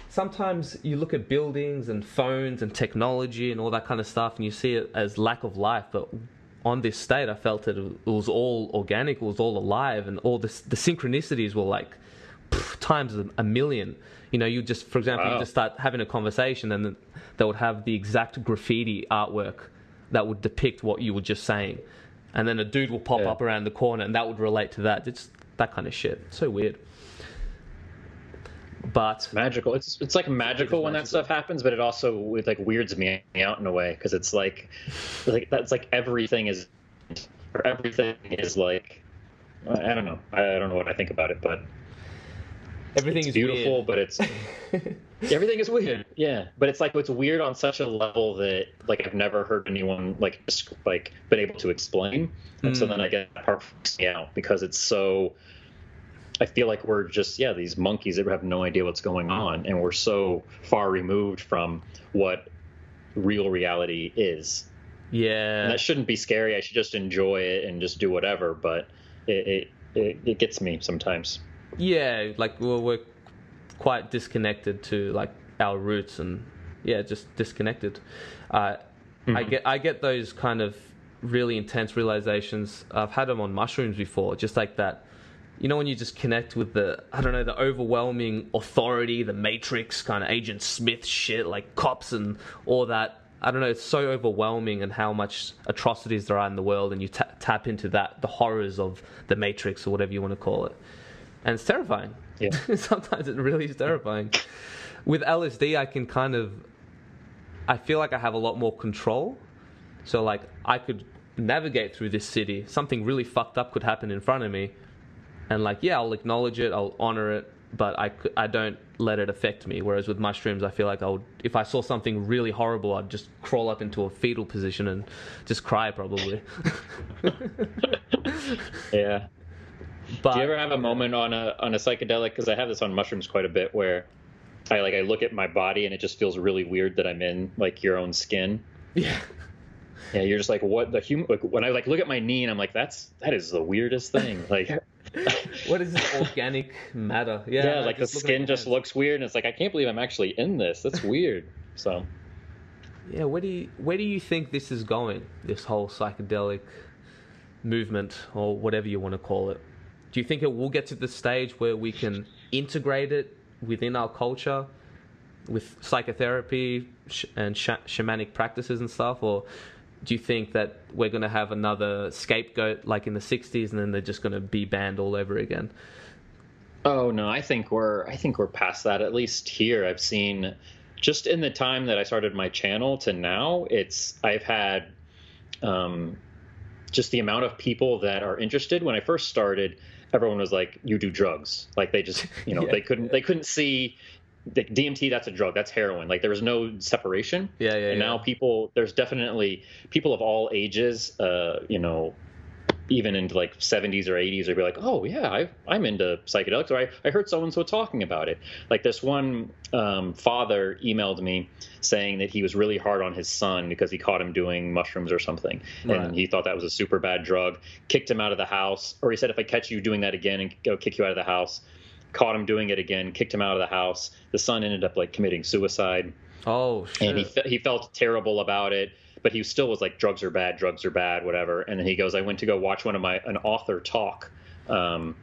sometimes you look at buildings and phones and technology and all that kind of stuff and you see it as lack of life, but on this state, I felt that it was all organic, it was all alive, and all this, the synchronicities were like pff, times a, million. You know, you just, for example, wow. you just start having a conversation, and they would have the exact graffiti artwork that would depict what you were just saying, and then a dude will pop yeah. up around the corner, and that would relate to that. It's that kind of shit. So weird but magical. It's it's like magical when magical. that stuff happens, but it also it like weirds me out in a way because it's like like that's like everything is or everything is like I don't know. I, don't know what I think about it, but everything is beautiful, weird. but it's *laughs* everything is weird. Yeah, but it's like it's weird on such a level that like I've never heard anyone like like been able to explain, and mm. so then I get part freaks me out because it's so I feel like we're just yeah these monkeys that have no idea what's going on, and we're so far removed from what real reality is. Yeah, and that shouldn't be scary. I should just enjoy it and just do whatever. But it it, it, it gets me sometimes. Yeah, like well, we're quite disconnected to like our roots and yeah, just disconnected. Uh, mm-hmm. I get I get those kind of really intense realizations. I've had them on mushrooms before, just like that you know when you just connect with the I don't know the overwhelming authority, the Matrix kind of Agent Smith shit, like cops and all that. I don't know. It's so overwhelming and how much atrocities there are in the world, and you t- tap into that, the horrors of the Matrix or whatever you want to call it, and it's terrifying. Yeah. *laughs* Sometimes it really is terrifying. With LSD, I can kind of, I feel like I have a lot more control. So like I could navigate through this city. Something really fucked up could happen in front of me, and like yeah i'll acknowledge it i'll honor it but i, I don't let it affect me whereas with mushrooms i feel like i would if i saw something really horrible i'd just crawl up into a fetal position and just cry probably *laughs* *laughs* yeah but, do you ever have a moment on a on a psychedelic because i have this on mushrooms quite a bit where i like i look at my body and it just feels really weird that i'm in like your own skin *laughs* yeah yeah you're just like what the human like, when i like look at my knee and i'm like that's that is the weirdest thing like *laughs* what is this organic matter? *laughs* Yeah, Yeah, like the skin just looks weird, and it's like I can't believe I'm actually in this. That's weird. So Yeah, where do you where do you think this is going? This whole psychedelic movement, or whatever you want to call it. Do you think it will get to the stage where we can integrate it within our culture, with psychotherapy sh- and sh- shamanic practices and stuff, or do you think that we're going to have another scapegoat like in the '60s, and then they're just going to be banned all over again? Oh no, I think we're I think we're past that. At least here, I've seen just in the time that I started my channel to now, it's I've had um, just the amount of people that are interested. When I first started, everyone was like, "You do drugs." Like they just you know *laughs* Yeah. they couldn't they couldn't see. the DMT, that's a drug. That's heroin. Like there was no separation. Yeah, yeah. and yeah. now people there's definitely people of all ages uh you know even into like 70s or 80s they'd be like oh yeah I, i'm into psychedelics or i, I heard so and so talking about it. Like this one um, father emailed me saying that he was really hard on his son because he caught him doing mushrooms or something. Right. and he thought that was a super bad drug kicked him out of the house or he said if i catch you doing that again and go kick you out of the house caught him doing it again kicked him out of the house. The son ended up like committing suicide. Oh shit. and he fe- he felt terrible about it but he still was like drugs are bad drugs are bad whatever. And then he goes i went to go watch one of my an author talk um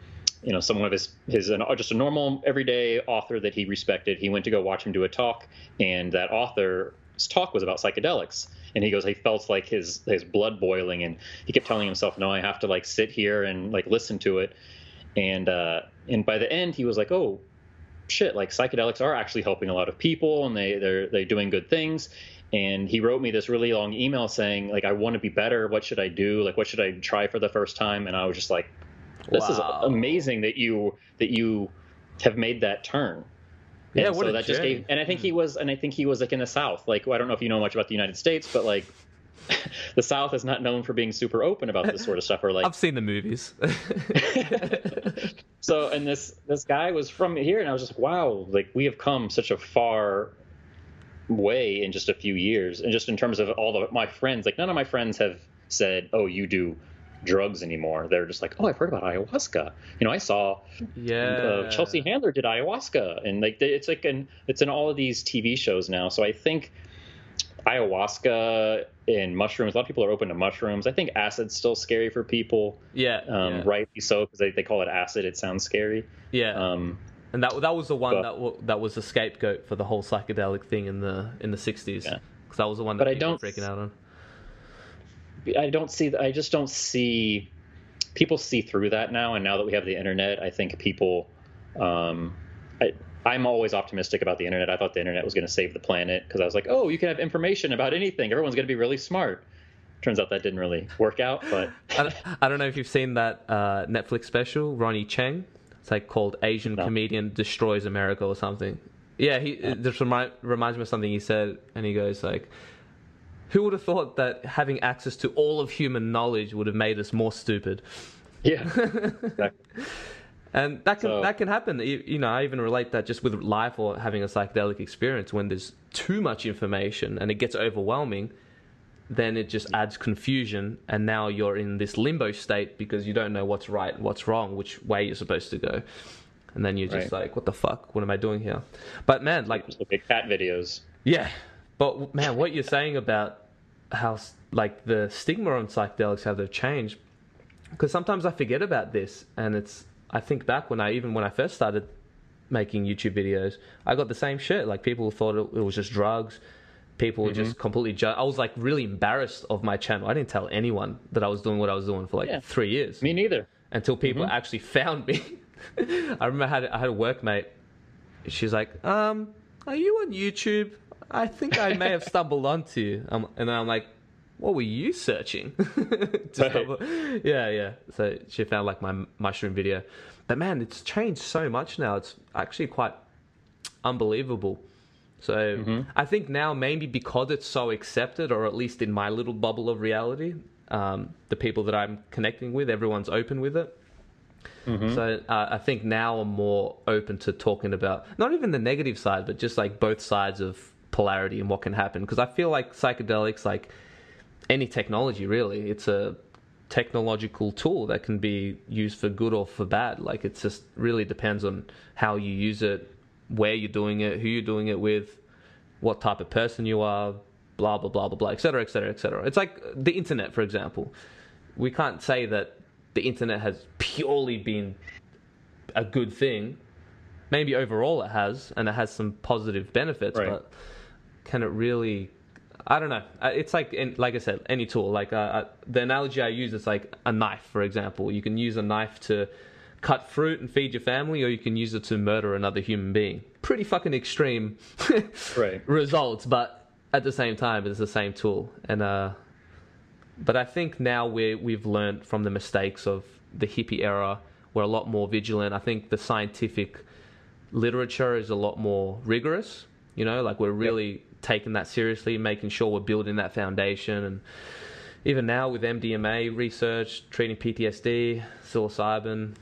you know someone of his his an, just a normal everyday author that he respected. He went to go watch him do a talk and that author's talk was about psychedelics. And he goes he felt like his his blood boiling and he kept telling himself no i have to like sit here and like listen to it. And uh and by the end he was like oh shit like psychedelics are actually helping a lot of people and they they're they're doing good things and he wrote me this really long email saying like i want to be better. What should i do? Like what should i try for the first time? And i was just like this Wow. is amazing that you that you have made that turn. Yeah, and what so a that just gave and i think he was and i think he was like in the south. Like i don't know if you know much about the united states but like *laughs* the south is not known for being super open about this sort of stuff or like I've seen the movies. *laughs* so and this this guy was from here and i was just like wow like we have come such a far way in just a few years and just in terms of all the my friends like none of my friends have said oh you do drugs anymore they're just like oh i've heard about ayahuasca you know i saw yeah. uh, chelsea handler did ayahuasca and like it's like an it's in all of these tv shows now so i think ayahuasca and mushrooms a lot of people are open to mushrooms i think acid's still scary for people Yeah. um, yeah. rightly so because they, they call it acid it sounds scary Yeah. um, and that that was the one but- that w- that was the scapegoat for the whole psychedelic thing in the in the 60s. Yeah. Because that was the one that But I don't- freaking out on. I don't see. I just don't see. People see through that now, and now that we have the internet, I think people. Um, I, I'm always optimistic about the internet. I thought the internet was going to save the planet because I was like, oh, you can have information about anything. Everyone's going to be really smart. Turns out that didn't really work out, but *laughs* I, don't- I don't know if you've seen that uh, Netflix special, Ronny Chieng. It's like called Asian No. Comedian Destroys America or something. Yeah, he it just remind, reminds me of something he said, and he goes like, "Who would have thought that having access to all of human knowledge would have made us more stupid?" yeah, *laughs* exactly. And that can So- that can happen. You, you know, I even relate that just with life or having a psychedelic experience when there's too much information and it gets overwhelming, then it just adds confusion and now you're in this limbo state because you don't know what's right what's wrong, which way you're supposed to go. And then you're just Right. like, what the fuck? What am I doing here? But man, like Just look at cat videos. yeah, but man, what you're saying about how like the stigma on psychedelics, how they've changed, because sometimes I forget about this, and it's I think back when I even when I first started making YouTube videos, I got the same shit. Like people thought it, it was just drugs. People were just completely. Ju- I was like really embarrassed of my channel. I didn't tell anyone that I was doing what I was doing for like Yeah. three years Me neither. until people actually *laughs* found me. I remember I had, I had a workmate. She's like, um, "Are you on YouTube? I think I may have stumbled onto you." Um, and then I'm like, "What were you searching?" *laughs* Right. Yeah, yeah. So she found like my mushroom video, but man, it's changed so much now. It's actually quite unbelievable. So I think now maybe because it's so accepted, or at least in my little bubble of reality, um, the people that I'm connecting with, everyone's open with it. So uh, I think now I'm more open to talking about not even the negative side, but just like both sides of polarity and what can happen. Because I feel like psychedelics, like any technology, really, it's a technological tool that can be used for good or for bad. Like it just really depends on how you use it, where you're doing it, who you're doing it with, what type of person you are, blah blah blah blah blah, etc. etc. etc. It's like the internet, for example. We can't say that the internet has purely been a good thing. Maybe overall it has, and it has some positive benefits, Right. but can it really? I don't know. It's like, like I said, any tool. Like uh, uh, the analogy I use is like a knife, for example. You can use a knife to cut fruit and feed your family, or you can use it to murder another human being. Pretty fucking extreme *laughs* Right. results, but at the same time, it's the same tool. And uh, but I think now we we've learned from the mistakes of the hippie era. We're a lot more vigilant. I think the scientific literature is a lot more rigorous. You know, like we're really taking that seriously, making sure we're building that foundation. And even now with MDMA research, treating PTSD, psilocybin,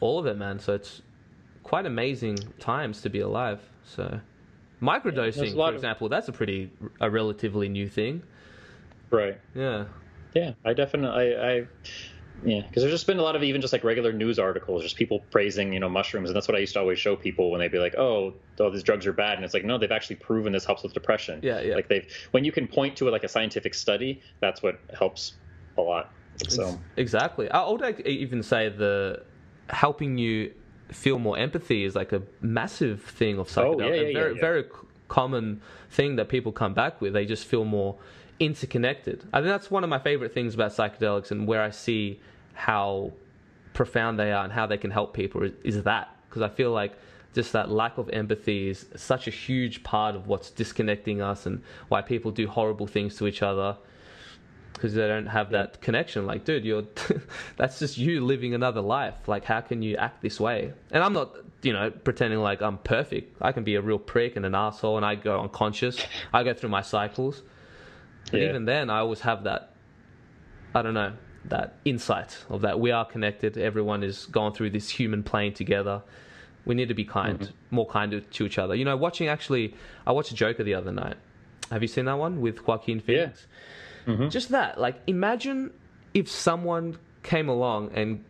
all of it, man. So it's quite amazing times to be alive. So microdosing, lot for of- example, that's a pretty a relatively new thing. Right. Yeah. Yeah, I definitely, I, I yeah, because there's just been a lot of even just like regular news articles, just people praising, you know, mushrooms, and that's what I used to always show people when they'd be like, "Oh, oh, these drugs are bad," and it's like, no, they've actually proven this helps with depression. Yeah, yeah. Like they've, when you can point to it like a scientific study, that's what helps a lot. So Exactly. I would like even say the helping you feel more empathy is like a massive thing of psychedelics. Oh, yeah, yeah, very yeah. very common thing that people come back with. They just feel more interconnected. I think that's one of my favorite things about psychedelics and where I see how profound they are and how they can help people is, is that because I feel like just that lack of empathy is such a huge part of what's disconnecting us and why people do horrible things to each other because they don't have that connection. Like, dude, you're *laughs* that's just you living another life. Like, how can you act this way? And I'm not, you know, pretending like I'm perfect. I can be a real prick and an asshole, and I go unconscious. I go through my cycles, but Yeah. even then, I always have that. I don't know that insight of that we are connected. Everyone is going through this human plane together. We need to be kind, Mm-hmm. more kind to, each other. You know, watching actually, I watched Joker the other night. Have you seen that one with Joaquin Phoenix? Mm-hmm. Just that, like, imagine if someone came along and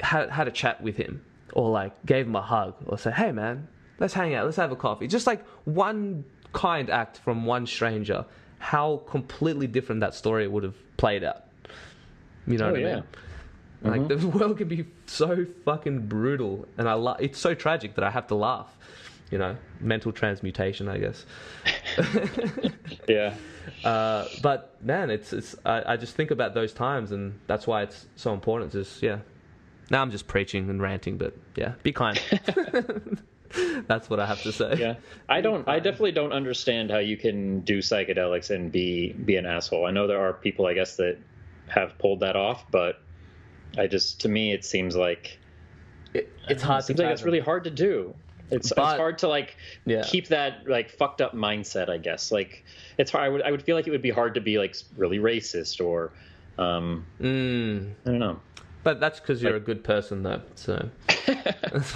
had had a chat with him, or like gave him a hug, or said, "Hey, man, let's hang out, let's have a coffee." Just like one kind act from one stranger, how completely different that story would have played out. You know Oh, what I yeah. mean? Like mm-hmm. the *laughs* world can be so fucking brutal, and I la- it's so tragic that I have to laugh. You know, mental transmutation, I guess. *laughs* yeah, Uh, but man, it's it's I, I just think about those times, and that's why it's so important. Just yeah. Now I'm just preaching and ranting, but yeah, be kind. *laughs* that's what I have to say. yeah. I don't. I definitely don't understand how you can do psychedelics and be be an asshole. I know there are people, I guess, that have pulled that off, but I just to me it seems like It, it's hard it seems like it's really hard to do. It's, But- it's hard to like Yeah. keep that like fucked up mindset. I guess like it's hard. I would I would feel like it would be hard to be like really racist or um Mm, I don't know. but that's because you're a good person, though. So *laughs*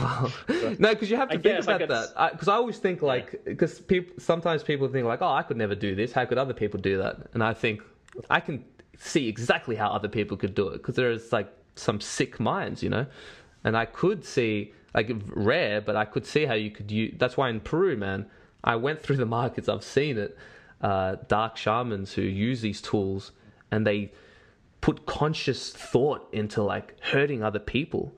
well. no, because you have to I think guess, about that. Because I, always think like because people sometimes people think like, oh, I could never do this. How could other people do that? And I think I can see exactly how other people could do it because there is like some sick minds, you know. And I could see like rare, but I could see how you could use. That's why in Peru, man, I went through the markets. I've seen it. Uh, dark shamans who use these tools and they put conscious thought into like hurting other people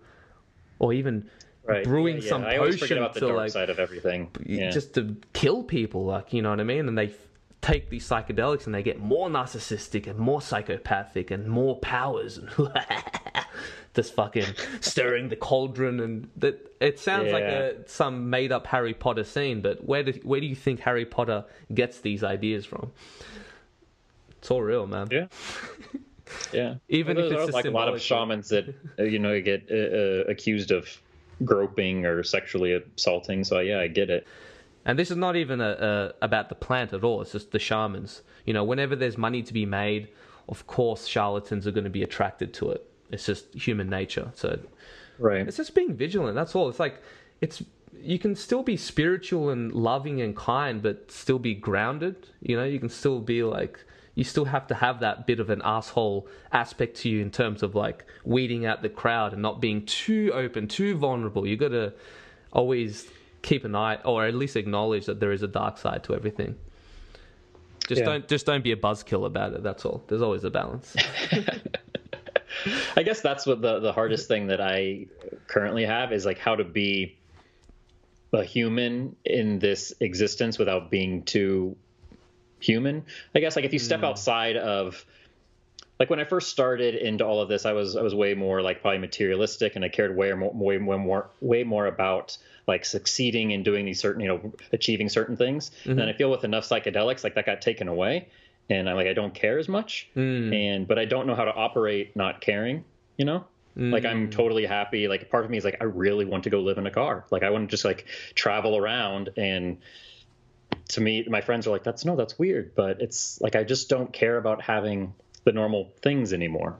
or even Right. brewing Yeah, yeah. some I potion to dark like side of everything. Yeah. just to kill people like you know what i mean and they f- take these psychedelics and they get more narcissistic and more psychopathic and more powers and *laughs* *laughs* just fucking stirring the cauldron and that it sounds like a some made up harry potter scene but where do where do you think harry potter gets these ideas from it's all real man Yeah. Yeah. *laughs* Even Well, if there it's like a lot of shamans that uh, you know get uh, uh, accused of groping or sexually assaulting. So yeah, I get it. And this is not even a, a, about the plant at all. It's just the shamans. You know, whenever there's money to be made, of course, charlatans are going to be attracted to it. It's just human nature. So Right. it's just being vigilant. That's all. It's like it's you can still be spiritual and loving and kind, but still be grounded. You know, you can still be like you still have to have that bit of an asshole aspect to you in terms of like weeding out the crowd and not being too open, too vulnerable. You got to always keep an eye, or at least acknowledge that there is a dark side to everything. Just Yeah. don't just don't be a buzzkill about it. That's all. There's always a balance. *laughs* *laughs* I guess that's what the the hardest thing that I currently have is like how to be a human in this existence without being too human. I guess like if you step mm. outside of like when I first started into all of this, I was I was way more like probably materialistic, and I cared way more way more more way more about like succeeding and doing these certain you know achieving certain things. Mm-hmm. And then I feel with enough psychedelics, like that got taken away, and I'm like I don't care as much, hmm. and but I don't know how to operate not caring. You know, like I'm hmm. totally happy. Like part of me is like I really want to go live in a car. Like I want to just like travel around and to me my friends are like that's no that's weird but it's like i just don't care about having the normal things anymore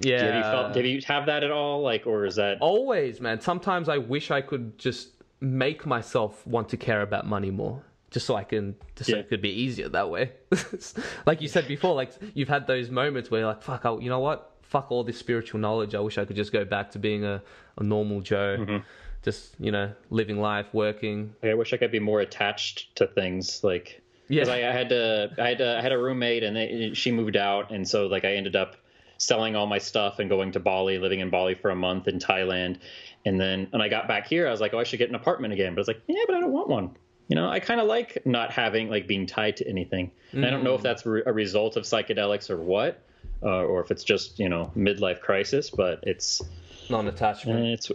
Yeah. have you felt have you have that at all like or is that Always, man. Sometimes I wish I could just make myself want to care about money more. Just so I can, just so it could be easier that way. *laughs* like you said before, like you've had those moments where you're like, fuck, I, you know what? Fuck all this spiritual knowledge. I wish I could just go back to being a, a normal Joe. Mm-hmm. Just, you know, living life, working. i wish i could be more attached to things like because Yeah. I, I had to i had to, i had a roommate and they, she moved out and so like i ended up selling all my stuff and going to bali living in bali for a month in thailand and then when i got back here i was like oh i should get an apartment again but i was like yeah but i don't want one you know i kind of like not having like being tied to anything and i don't know if that's re- a result of psychedelics or what uh, or if it's just you know midlife crisis but it's Non-attachment. it's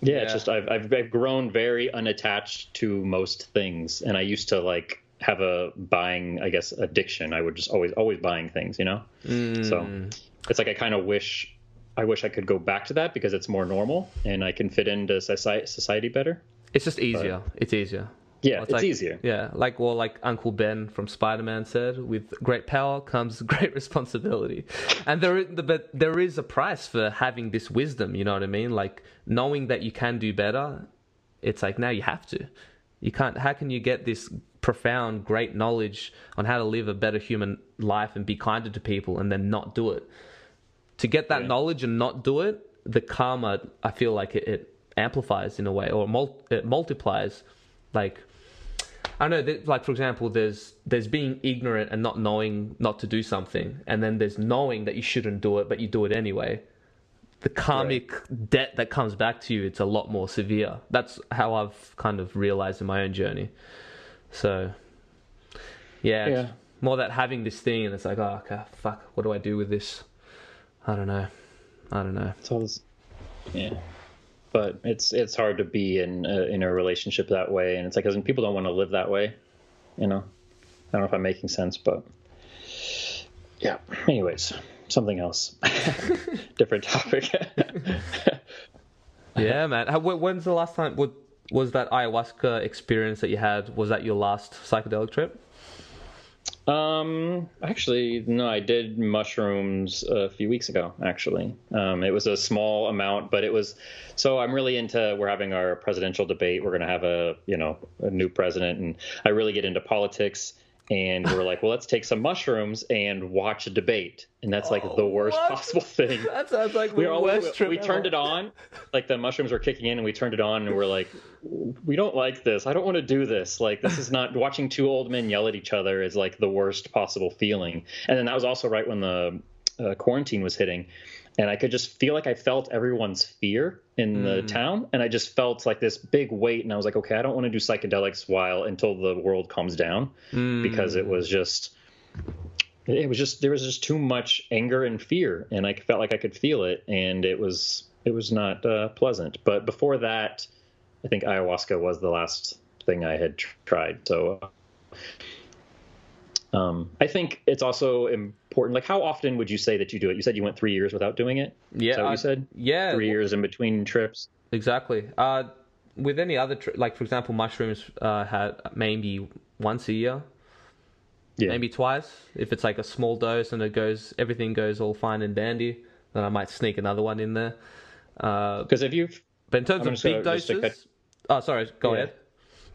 yeah, it's just I've, I've I've grown very unattached to most things, and I used to like have a buying I guess addiction. I would just always always buying things, you know. So it's like I kind of wish I wish I could go back to that because it's more normal and I can fit into society society better. It's just easier. It's easier. Yeah, Well, it's, like- easier. Yeah, like well, like Uncle Ben from Spider Man said, with great power comes *laughs* great responsibility, and there, is, but there is a price for having this wisdom. You know what I mean? Like knowing that you can do better. It's like now you have to. You can't. How can you get this profound, great knowledge on how to live a better human life and be kinder to people, and then not do it? To get that Yeah. knowledge and not do it, the karma I feel like it, it amplifies in a way, or mul- it multiplies. Like I know, th- like for example, there's there's being ignorant and not knowing not to do something, and then there's knowing that you shouldn't do it, but you do it anyway. The karmic debt that comes back to you, it's a lot more severe. That's how I've kind of realized in my own journey. So, yeah, Yeah. more that having this thing, and it's like, oh, okay, fuck, what do I do with this? I don't know. I don't know. It's all this, yeah. But it's it's hard to be in a, in a relationship that way, and it's like because people don't want to live that way, you know. I don't know if I'm making sense, but yeah. Anyways, something else, *laughs* different topic. *laughs* yeah, man. How, when's the last time? What was that ayahuasca experience that you had? Was that your last psychedelic trip? Um, actually, no, I did mushrooms a few weeks ago. Actually, um, it was a small amount, but it was. So I'm really into. We're having our presidential debate. We're going to have a you know a new president, and I really get into politics. And we're like, well, let's take some mushrooms and watch a debate, and that's like the worst what? possible thing. *laughs* That sounds like we the were all, worst we, we turned it on like the mushrooms were kicking in and we turned it on and we're like we don't like this. I don't want to do this. Like this is not watching two old men yell at each other is like the worst possible feeling. And then that was also right when the uh, quarantine was hitting. And i could just feel like i felt everyone's fear in the town and i just felt like this big weight and i was like okay i don't want to do psychedelics while until the world calms down because it was just it was just there was just too much anger and fear and i felt like i could feel it and it was it was not uh, pleasant. But before that i think ayahuasca was the last thing i had tr- tried so um, i think it's also important like how often would you say that you do it you said you went three years without doing it Yeah, Is I- you said Yeah, three years in between trips exactly. Uh, with any other, tri- like for example, mushrooms uh, had maybe once a year, yeah maybe twice. If it's like a small dose and it goes, everything goes all fine and dandy, then I might sneak another one in there. Uh, because if you've but in terms I'm of big gonna- just to doses, cut- oh sorry, go Yeah. ahead.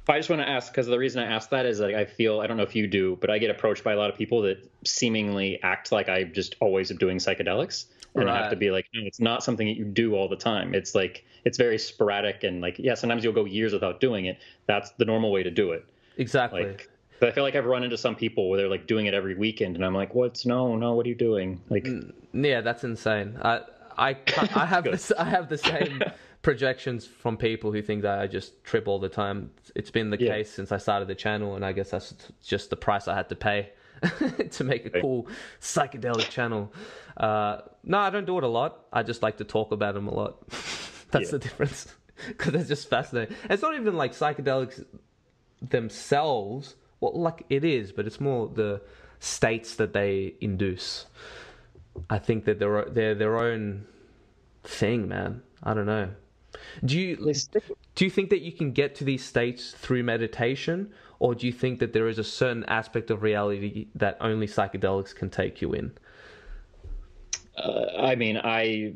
I just want to ask because the reason I ask that is like I feel I don't know if you do, but I get approached by a lot of people that seemingly act like I just always am doing psychedelics, and I have to be like, no, it's not something that you do all the time. It's like it's very sporadic and like yeah, sometimes you'll go years without doing it. That's the normal way to do it. Exactly. Like, but I feel like I've run into some people where they're like doing it every weekend, and I'm like, what's no, no, what are you doing? Like, mm, Yeah, that's insane. I I I have *laughs* this I have the same *laughs* projections from people who think that I just trip all the time. It's been the Yeah. case since I started the channel, and I guess that's just the price I had to pay *laughs* to make a cool psychedelic channel. Uh, no, I don't do it a lot. I just like to talk about them a lot. *laughs* that's Yeah. the difference *laughs* because it's just fascinating. It's not even like psychedelics themselves. Well, like it is, but it's more the states that they induce. I think that they're they're their own thing, man. I don't know. Do you do you think that you can get to these states through meditation, or do you think that there is a certain aspect of reality that only psychedelics can take you in? Uh, I mean, I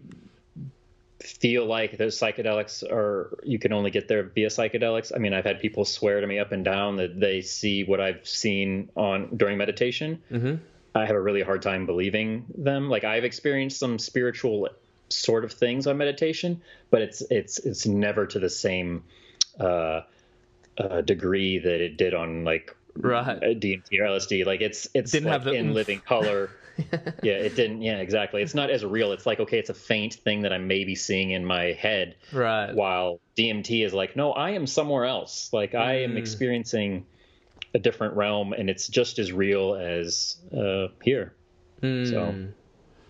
feel like those psychedelics are you can only get there via psychedelics. I mean, I've had people swear to me up and down that they see what I've seen on during meditation. Mm-hmm. I have a really hard time believing them. Like I've experienced some spiritual sort of things on meditation, but it's it's it's never to the same uh, uh, degree that it did on like Right. uh, DMT or LSD. Like it's it's Didn't like have the in oomph. living color. *laughs* yeah, it didn't. Yeah, exactly. It's not as real. It's like okay, it's a faint thing that I'm maybe seeing in my head. Right. While DMT is like, no, I am somewhere else. Like I am Mm. experiencing a different realm, and it's just as real as uh, here. Mm. So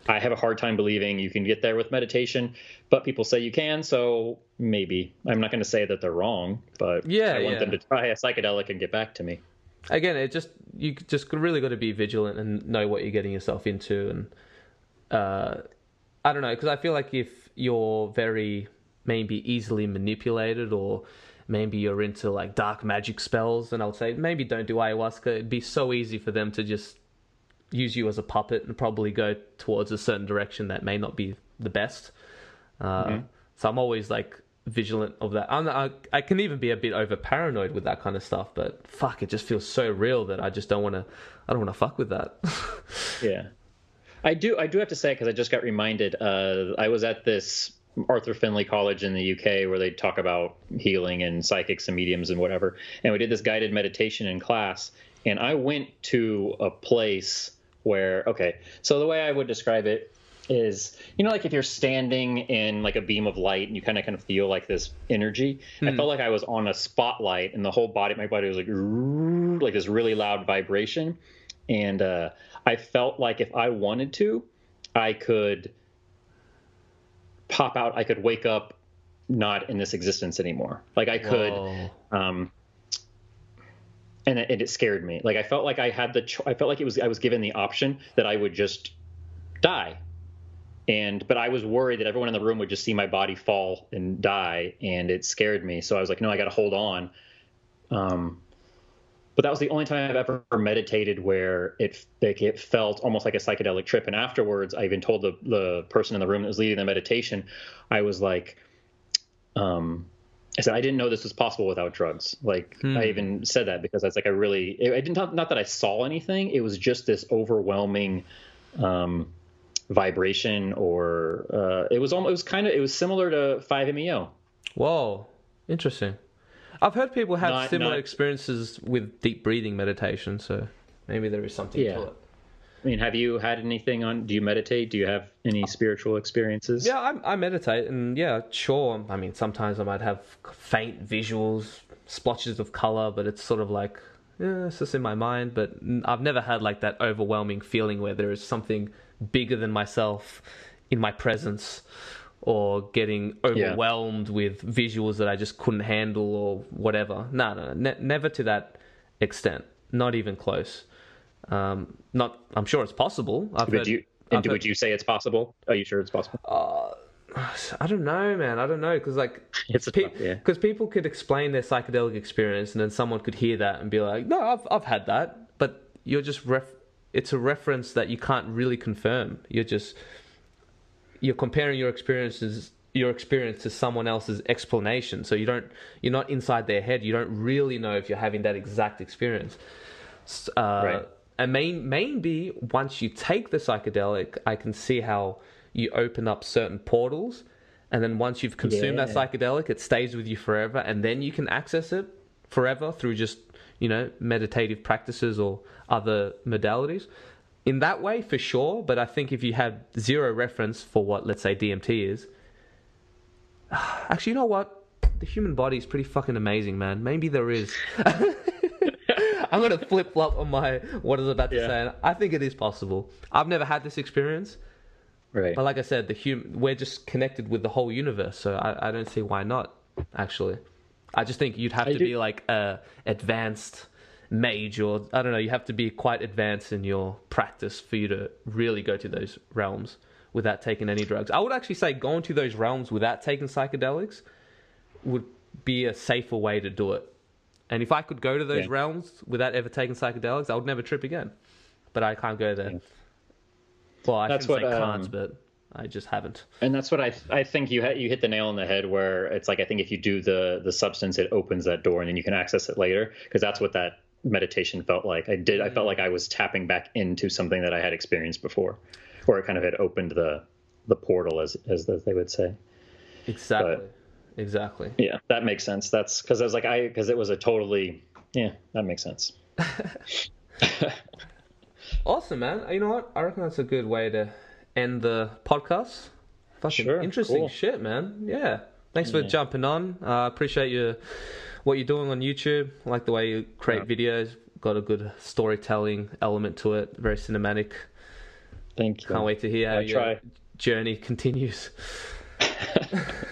I have a hard time believing you can get there with meditation, but people say you can, so maybe. I'm not going to say that they're wrong, but Yeah, I want yeah. them to try a psychedelic and get back to me. again, it just you just really got to be vigilant and know what you're getting yourself into, and uh, I don't know because I feel like if you're very maybe easily manipulated or maybe you're into like dark magic spells, then I would say maybe don't do ayahuasca. It'd be so easy for them to just use you as a puppet and probably go towards a certain direction that may not be the best. Uh, So I'm always like vigilant of that. I'm, I I can even be a bit over paranoid with that kind of stuff, but fuck, it just feels so real that I just don't want to. I don't want to fuck with that. *laughs* Yeah, I do. I do have to say because I just got reminded. Uh, I was at this Arthur Findlay College in the UK where they talk about healing and psychics and mediums and whatever, and we did this guided meditation in class. And I went to a place where, okay, so the way I would describe it is, you know, like if you're standing in like a beam of light and you kind of kind of feel like this energy. I felt like I was on a spotlight and the whole body, my body was like like this really loud vibration and uh, I felt like if I wanted to, I could pop out. I could wake up not in this existence anymore. Like I could, um, and it, and it scared me. Like I felt like I had the. Cho- I felt like it was. I was given the option that I would just die. And but I was worried that everyone in the room would just see my body fall and die, and it scared me. So I was like, no, I got to hold on. Um, but that was the only time I've ever meditated where it like it felt almost like a psychedelic trip. And afterwards, I even told the the person in the room that was leading the meditation, I was like, um, I said I didn't know this was possible without drugs. Like I even said that because I was like, I really, I didn't not, not that I saw anything. It was just this overwhelming. Um, vibration or uh, it was almost it was kind of it was similar to 5meo Whoa, interesting. I've heard people have Not- similar not- experiences with deep breathing meditation, so maybe there is something Yeah. to it. I mean, have you had anything on? Do you meditate? Do you have any uh, spiritual experiences? Yeah, I, I meditate, and yeah, sure. I mean, sometimes I might have faint visuals, splotches of color, but it's sort of like, yeah, it's just in my mind. But I've never had like that overwhelming feeling where there is something bigger than myself in my presence, or getting overwhelmed with visuals that I just couldn't handle or whatever. No, no, no ne- never to that extent. Not even close. Um, not. I'm sure it's possible. I've Would heard- you? I've And heard- would you say it's possible? Are you sure it's possible? *sighs* I don't know, man. I don't know because like *laughs* It's pe- tough- yeah. because people could explain their psychedelic experience, and then someone could hear that and be like, "No, I've I've had that," but you're just ref. It's a reference that you can't really confirm. You're just you're comparing your experiences your experience to someone else's explanation. So you don't you're not inside their head. You don't really know if you're having that exact experience. Uh, Right. And main maybe once you take the psychedelic, I can see how you open up certain portals, and then once you've consumed that psychedelic, it stays with you forever, and then you can access it forever through just you know meditative practices or other modalities. In that way, for sure. But I think if you have zero reference for what, let's say, DMT is, *sighs* actually, you know what? The human body is pretty fucking amazing, man. Maybe there is. *laughs* *laughs* I'm gonna flip flop on my what I was about to Yeah. say. I think it is possible. I've never had this experience, Right. but like I said, the hum- we're just connected with the whole universe, so I, I don't see why not. Actually, I just think you'd have I to do- be like a advanced mage, or I don't know. You have to be quite advanced in your practice for you to really go to those realms without taking any drugs. I would actually say going to those realms without taking psychedelics would be a safer way to do it. And if I could go to those Yeah. realms without ever taking psychedelics, I would never trip again. But I can't go there. Yeah. Well, I That's shouldn't say what, can't, um, but I just haven't. and that's what I I think you hit you hit the nail on the head where it's like I think if you do the the substance it opens that door and then you can access it later because that's what that meditation felt like. I did I felt like I was tapping back into something that I had experienced before, or it kind of had opened the the portal as as they would say. Exactly. Exactly. Yeah, that makes sense. That's because I was like I because it was a totally yeah that makes sense. *laughs* *laughs* Awesome, man. You know what? I reckon that's a good way to end the podcast. Fucking Sure, interesting cool. shit, man. Yeah. Thanks for Yeah. jumping on. Uh, appreciate you what you're doing on YouTube. I like the way you create videos. Got a good storytelling element to it. Very cinematic. Thank you. Can't wait to hear how I your try. journey continues. *laughs*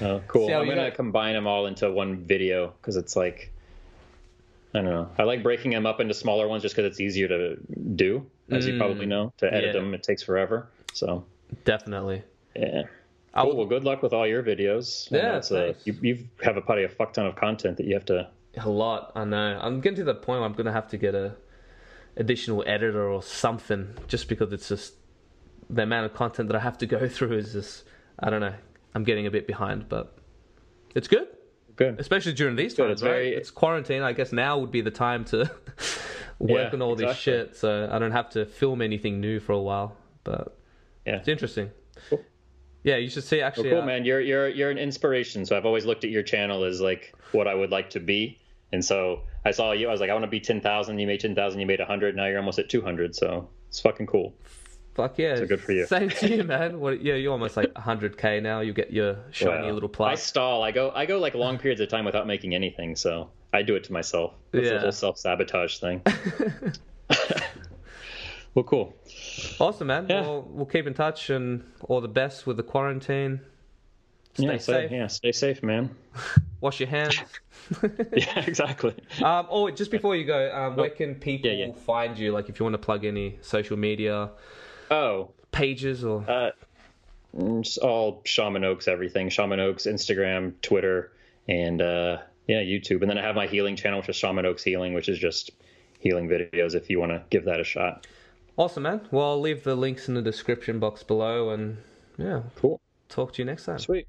Oh, cool. How I'm gonna got- combine them all into one video because it's like I don't know. I like breaking them up into smaller ones just because it's easier to do, as you probably know. To edit Mm. yeah. them, it takes forever. So Definitely. yeah. Cool. Well, good luck with all your videos. I know Yeah, a, you you have a probably a fuck ton of content that you have to. A lot, I know. I'm getting to the point where I'm gonna have to get a additional editor or something, just because it's just the amount of content that I have to go *laughs* through is just I don't know. I'm getting a bit behind, but it's good, Good. especially during these good. times. It's right? very- It's quarantine. I guess now would be the time to *laughs* work Yeah, on all this shit, so I don't have to film anything new for a while. But Yeah. it's interesting. Cool. Yeah, you should see actually. cool, uh, man. You're you're you're an inspiration. So I've always looked at your channel as like what I would like to be. And so I saw you. I was like, I want to be ten thousand. You made ten thousand. You made hundred. Now you're almost at two hundred. So it's fucking cool. Fuck yeah! So good for you. Same to you, man. What, yeah, you're almost like 100k now. You get your shiny Wow. little I stall. I go. I go like long periods of time without making anything. So I do it to myself. It's Yeah. the whole self sabotage thing. *laughs* *laughs* well, cool. Awesome, man. Yeah. Well, we'll keep in touch and all the best with the quarantine. Stay yeah, so- safe. yeah, stay safe, man. *laughs* Wash your hands. yeah, exactly. um, oh, just before you go, um, where can people Oh. Yeah, yeah. find you? Like, if you want to plug any social media Oh, pages or uh, all Shaman Oaks, everything. Shaman Oaks, Instagram, Twitter, and uh, yeah, YouTube. And then I have my healing channel, which is Shaman Oaks Healing, which is just healing videos. If you want to give that a shot. awesome, man. Well, I'll leave the links in the description box below, and yeah, Cool. talk to you next time. Sweet.